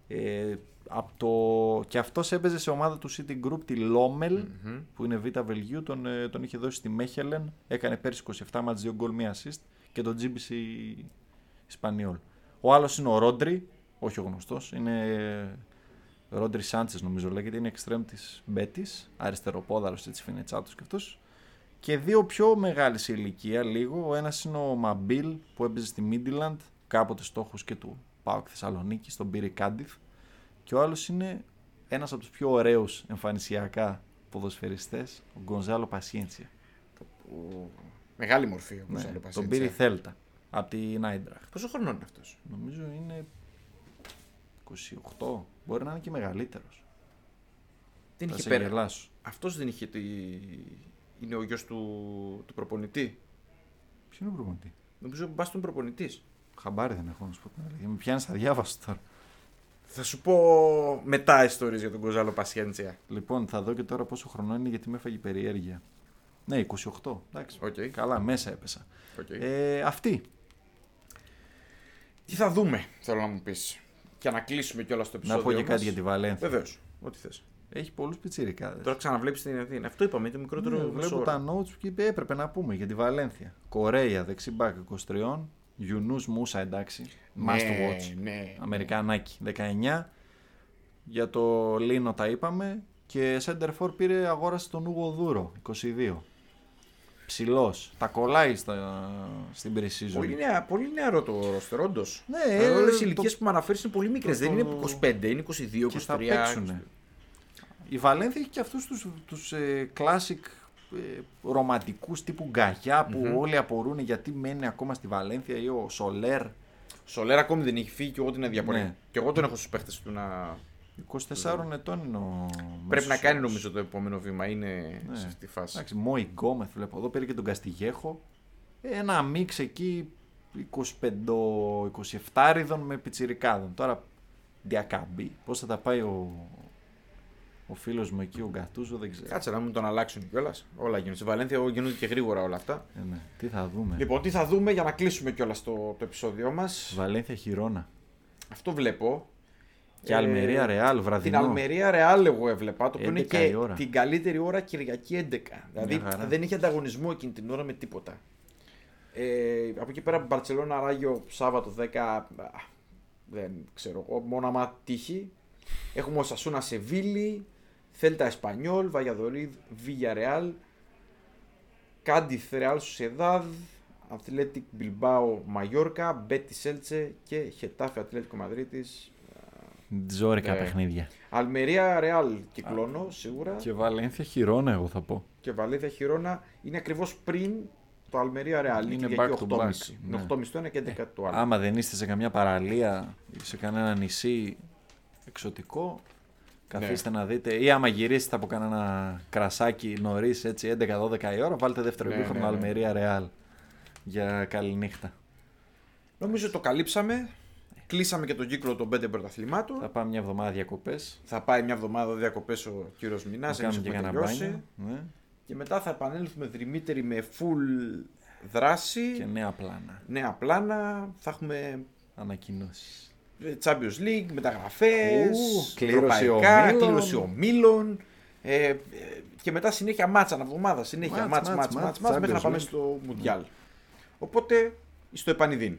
Ε, από το... Και αυτός έπαιζε σε ομάδα του City Group τη Λόμελ Μμμ. που είναι Β' Βελγίου, τον, ε, τον είχε δώσει στη Μέχελεν, έκανε πέρσι 27 μάτς, 2 γκολ, 1 assist και τον GBC Ισπανιόλ. Ο άλλος είναι ο Ρόντρι, όχι ο γνωστός, είναι Ρόντρι Σάντσες νομίζω λέγεται, είναι εξτρέμ της Μπέτης, αριστεροπόδαρος έτσι φινετσάτος και αυτός. Και δύο πιο μεγάλη σε ηλικία λίγο, ο ένας είναι ο Μαμπίλ που έπαιζε στη Μίντιλαντ, κάποτε στόχος και του ΠΑΟΚ Θεσσαλονίκη, στον πήρε η Κάντιθ. Και ο άλλος είναι ένας από τους πιο ωραίους εμφανισιακά ποδοσφαιριστές, ο Γκονζάλο Πασιέντσια. Που- Μεγάλη μορφή όπω Ναι, άλλο τον πήρε η Θέλτα από την Άιντραχτ. Πόσο χρονών είναι αυτός; Νομίζω είναι 28, μπορεί να είναι και μεγαλύτερος. Δεν Θα είχε σε πέρα. γελάσω. Αυτός δεν είχε. Τη... Είναι ο γιος του, του προπονητή; Ποιο είναι ο προπονητή; Νομίζω μπας τον προπονητής. Χαμπάρι δεν έχω να σου πω την αλήθεια. Με πιάνεις αδιάβαστο τώρα. Θα σου πω μετά ιστορίες για τον Γκονζάλο Πασιέντσια. Λοιπόν, θα δω και τώρα πόσο χρονών είναι γιατί με έφαγε η περιέργεια. Ναι, 28. Εντάξει. Οκ. Καλά, μέσα έπεσα. Οκ. Ε, αυτή. Τι θα δούμε, θέλω να μου πεις. Και να κλείσουμε κιόλας το Να επεισόδιο. πω και κάτι για τη Βαλένθια. Βεβαίως. Ό,τι θες. Έχει πολλούς πιτσιρικάδες. Τώρα ξαναβλέπεις την Αθήνα. Αυτό είπαμε, είναι το μικρότερο. Ναι, μέσο βλέπω όρο. τα notes και είπε, έπρεπε να πούμε για τη Βαλένθια. Κορέια, δεξί μπακ 23. Γιουνούς Μούσα, εντάξει. Must Ναι, watch. ναι. Αμερικανάκι 19. Για το Λίνο τα είπαμε. Και Center for πήρε αγόρασε τον Ούγο Δούρο 22. Ψηλός. Τα κολλάει στα, στην pre-season. Πολύ, νεα, πολύ νεαρό το ρόστερ, όντως. Ναι, Όλες οι το- ηλικίες που με αναφέρεις είναι πολύ μικρές. το- Δεν είναι το- 25, είναι 22, 23. και θα παίξουν. Η Βαλένθια έχει και αυτούς τους, τους ε, classic ε, ρομαντικούς τύπου γκαγιά που Μμμ. όλοι απορούν γιατί μένει ακόμα στη Βαλένθια ή ο Σολέρ. Σολέρα ακόμη δεν έχει φύγει και εγώ την αδιαπορία. Ναι. Και εγώ τον έχω στους παίχτες του να. 24 ετών είναι ο Πρέπει μέσος να κάνει όρος. νομίζω το επόμενο βήμα. Είναι Ναι. σε αυτή τη φάση. Εντάξει, Μόι Γκόμεθ βλέπω εδώ, πήρε και τον Καστιγέχο. Ένα μίξ εκεί 25-27 με πιτσιρικάδων. Τώρα διακαμπή. Πώς θα τα πάει ο, ο φίλος μου εκεί, ο Γκατούζο, δεν ξέρω. Κάτσε να μην τον αλλάξουν κιόλας. Όλα γίνονται. Στη Βαλένθια γίνονται και γρήγορα όλα αυτά. Ε, ναι. Τι θα δούμε. Λοιπόν, τι θα δούμε για να κλείσουμε κιόλας το, το επεισόδιό μας. Βαλένθια Χιρόνα. Αυτό βλέπω. Και Ε, Αλμερία Ρεάλ, Την βραδινό. Αλμερία Ρεάλ εγώ έβλεπα, το οποίο είναι 11 και η ώρα. την καλύτερη ώρα Κυριακή 11. Δηλαδή χαρά. δεν είχε ανταγωνισμό εκείνη την ώρα με τίποτα. Ε, από εκεί πέρα Μπαρτσελώνα Ράγιο Σάββατο 10. α, Δεν ξέρω εγώ, μόνο άμα τύχει. Έχουμε ο Σασούνα Σεβίλη, Θέλτα Εσπανιόλ, Βαγιαδορίδ, Βίγια Ρεάλ, Κάντιθ Ρεάλ Σουσεδάδ, Αθλέτικ Μπιλμπάο Μαγιόρκα, Μπέτι Σέλτσε και Χετάφε Ατλέτικο Μαδρίτης. Ζόρικα Ναι. παιχνίδια. Αλμερία Ρεάλ κυκλώνω σίγουρα Και Βαλένθια Χιρόνα, εγώ θα πω. και Βαλένθια Χιρόνα είναι ακριβώς πριν το Αλμερία Ρεάλ. Είναι Κυριακή back to 8.30. back, Είναι ναι. 8.30 το ένα και 11 το άλλο. Άμα δεν είστε σε καμιά παραλία ή σε κανένα νησί εξωτικό, καθίστε Ναι. να δείτε. Ή άμα γυρίσετε από κανένα κρασάκι νωρίς, έτσι 11-12 η ώρα, βάλτε δεύτερο Ναι, ημίχρονο ναι, ναι. Αλμερία Ρεάλ. Για καληνύχτα. Νομίζω το καλύψαμε. Κλείσαμε και τον κύκλο των 5 πρωταθλημάτων. Θα πάμε μια εβδομάδα διακοπές. Θα πάει μια εβδομάδα διακοπές ο κύριος Μινάς, Να εμείς κάνουμε και έχουμε κανένα τελειώσει. μπάνιο. Ναι. Και μετά θα επανέλθουμε δρυμύτεροι με full δράση, Και νέα πλάνα. νέα πλάνα, θα έχουμε Ανακοινώσεις. Ε, Champions League, μεταγραφές, Ου, κλήρωση ευρωπαϊκά, ομίλων. κλήρωση ομίλων ε, ε, και μετά συνέχεια μάτσα αναβδομάδα, συνέχεια Μάτς, μάτς, μάτς, μάτς, μάτς, μάτς, μάτς, μέχρι να Champions πάμε League. στο Μουντιάλ. Οπότε, στο επανειδήν.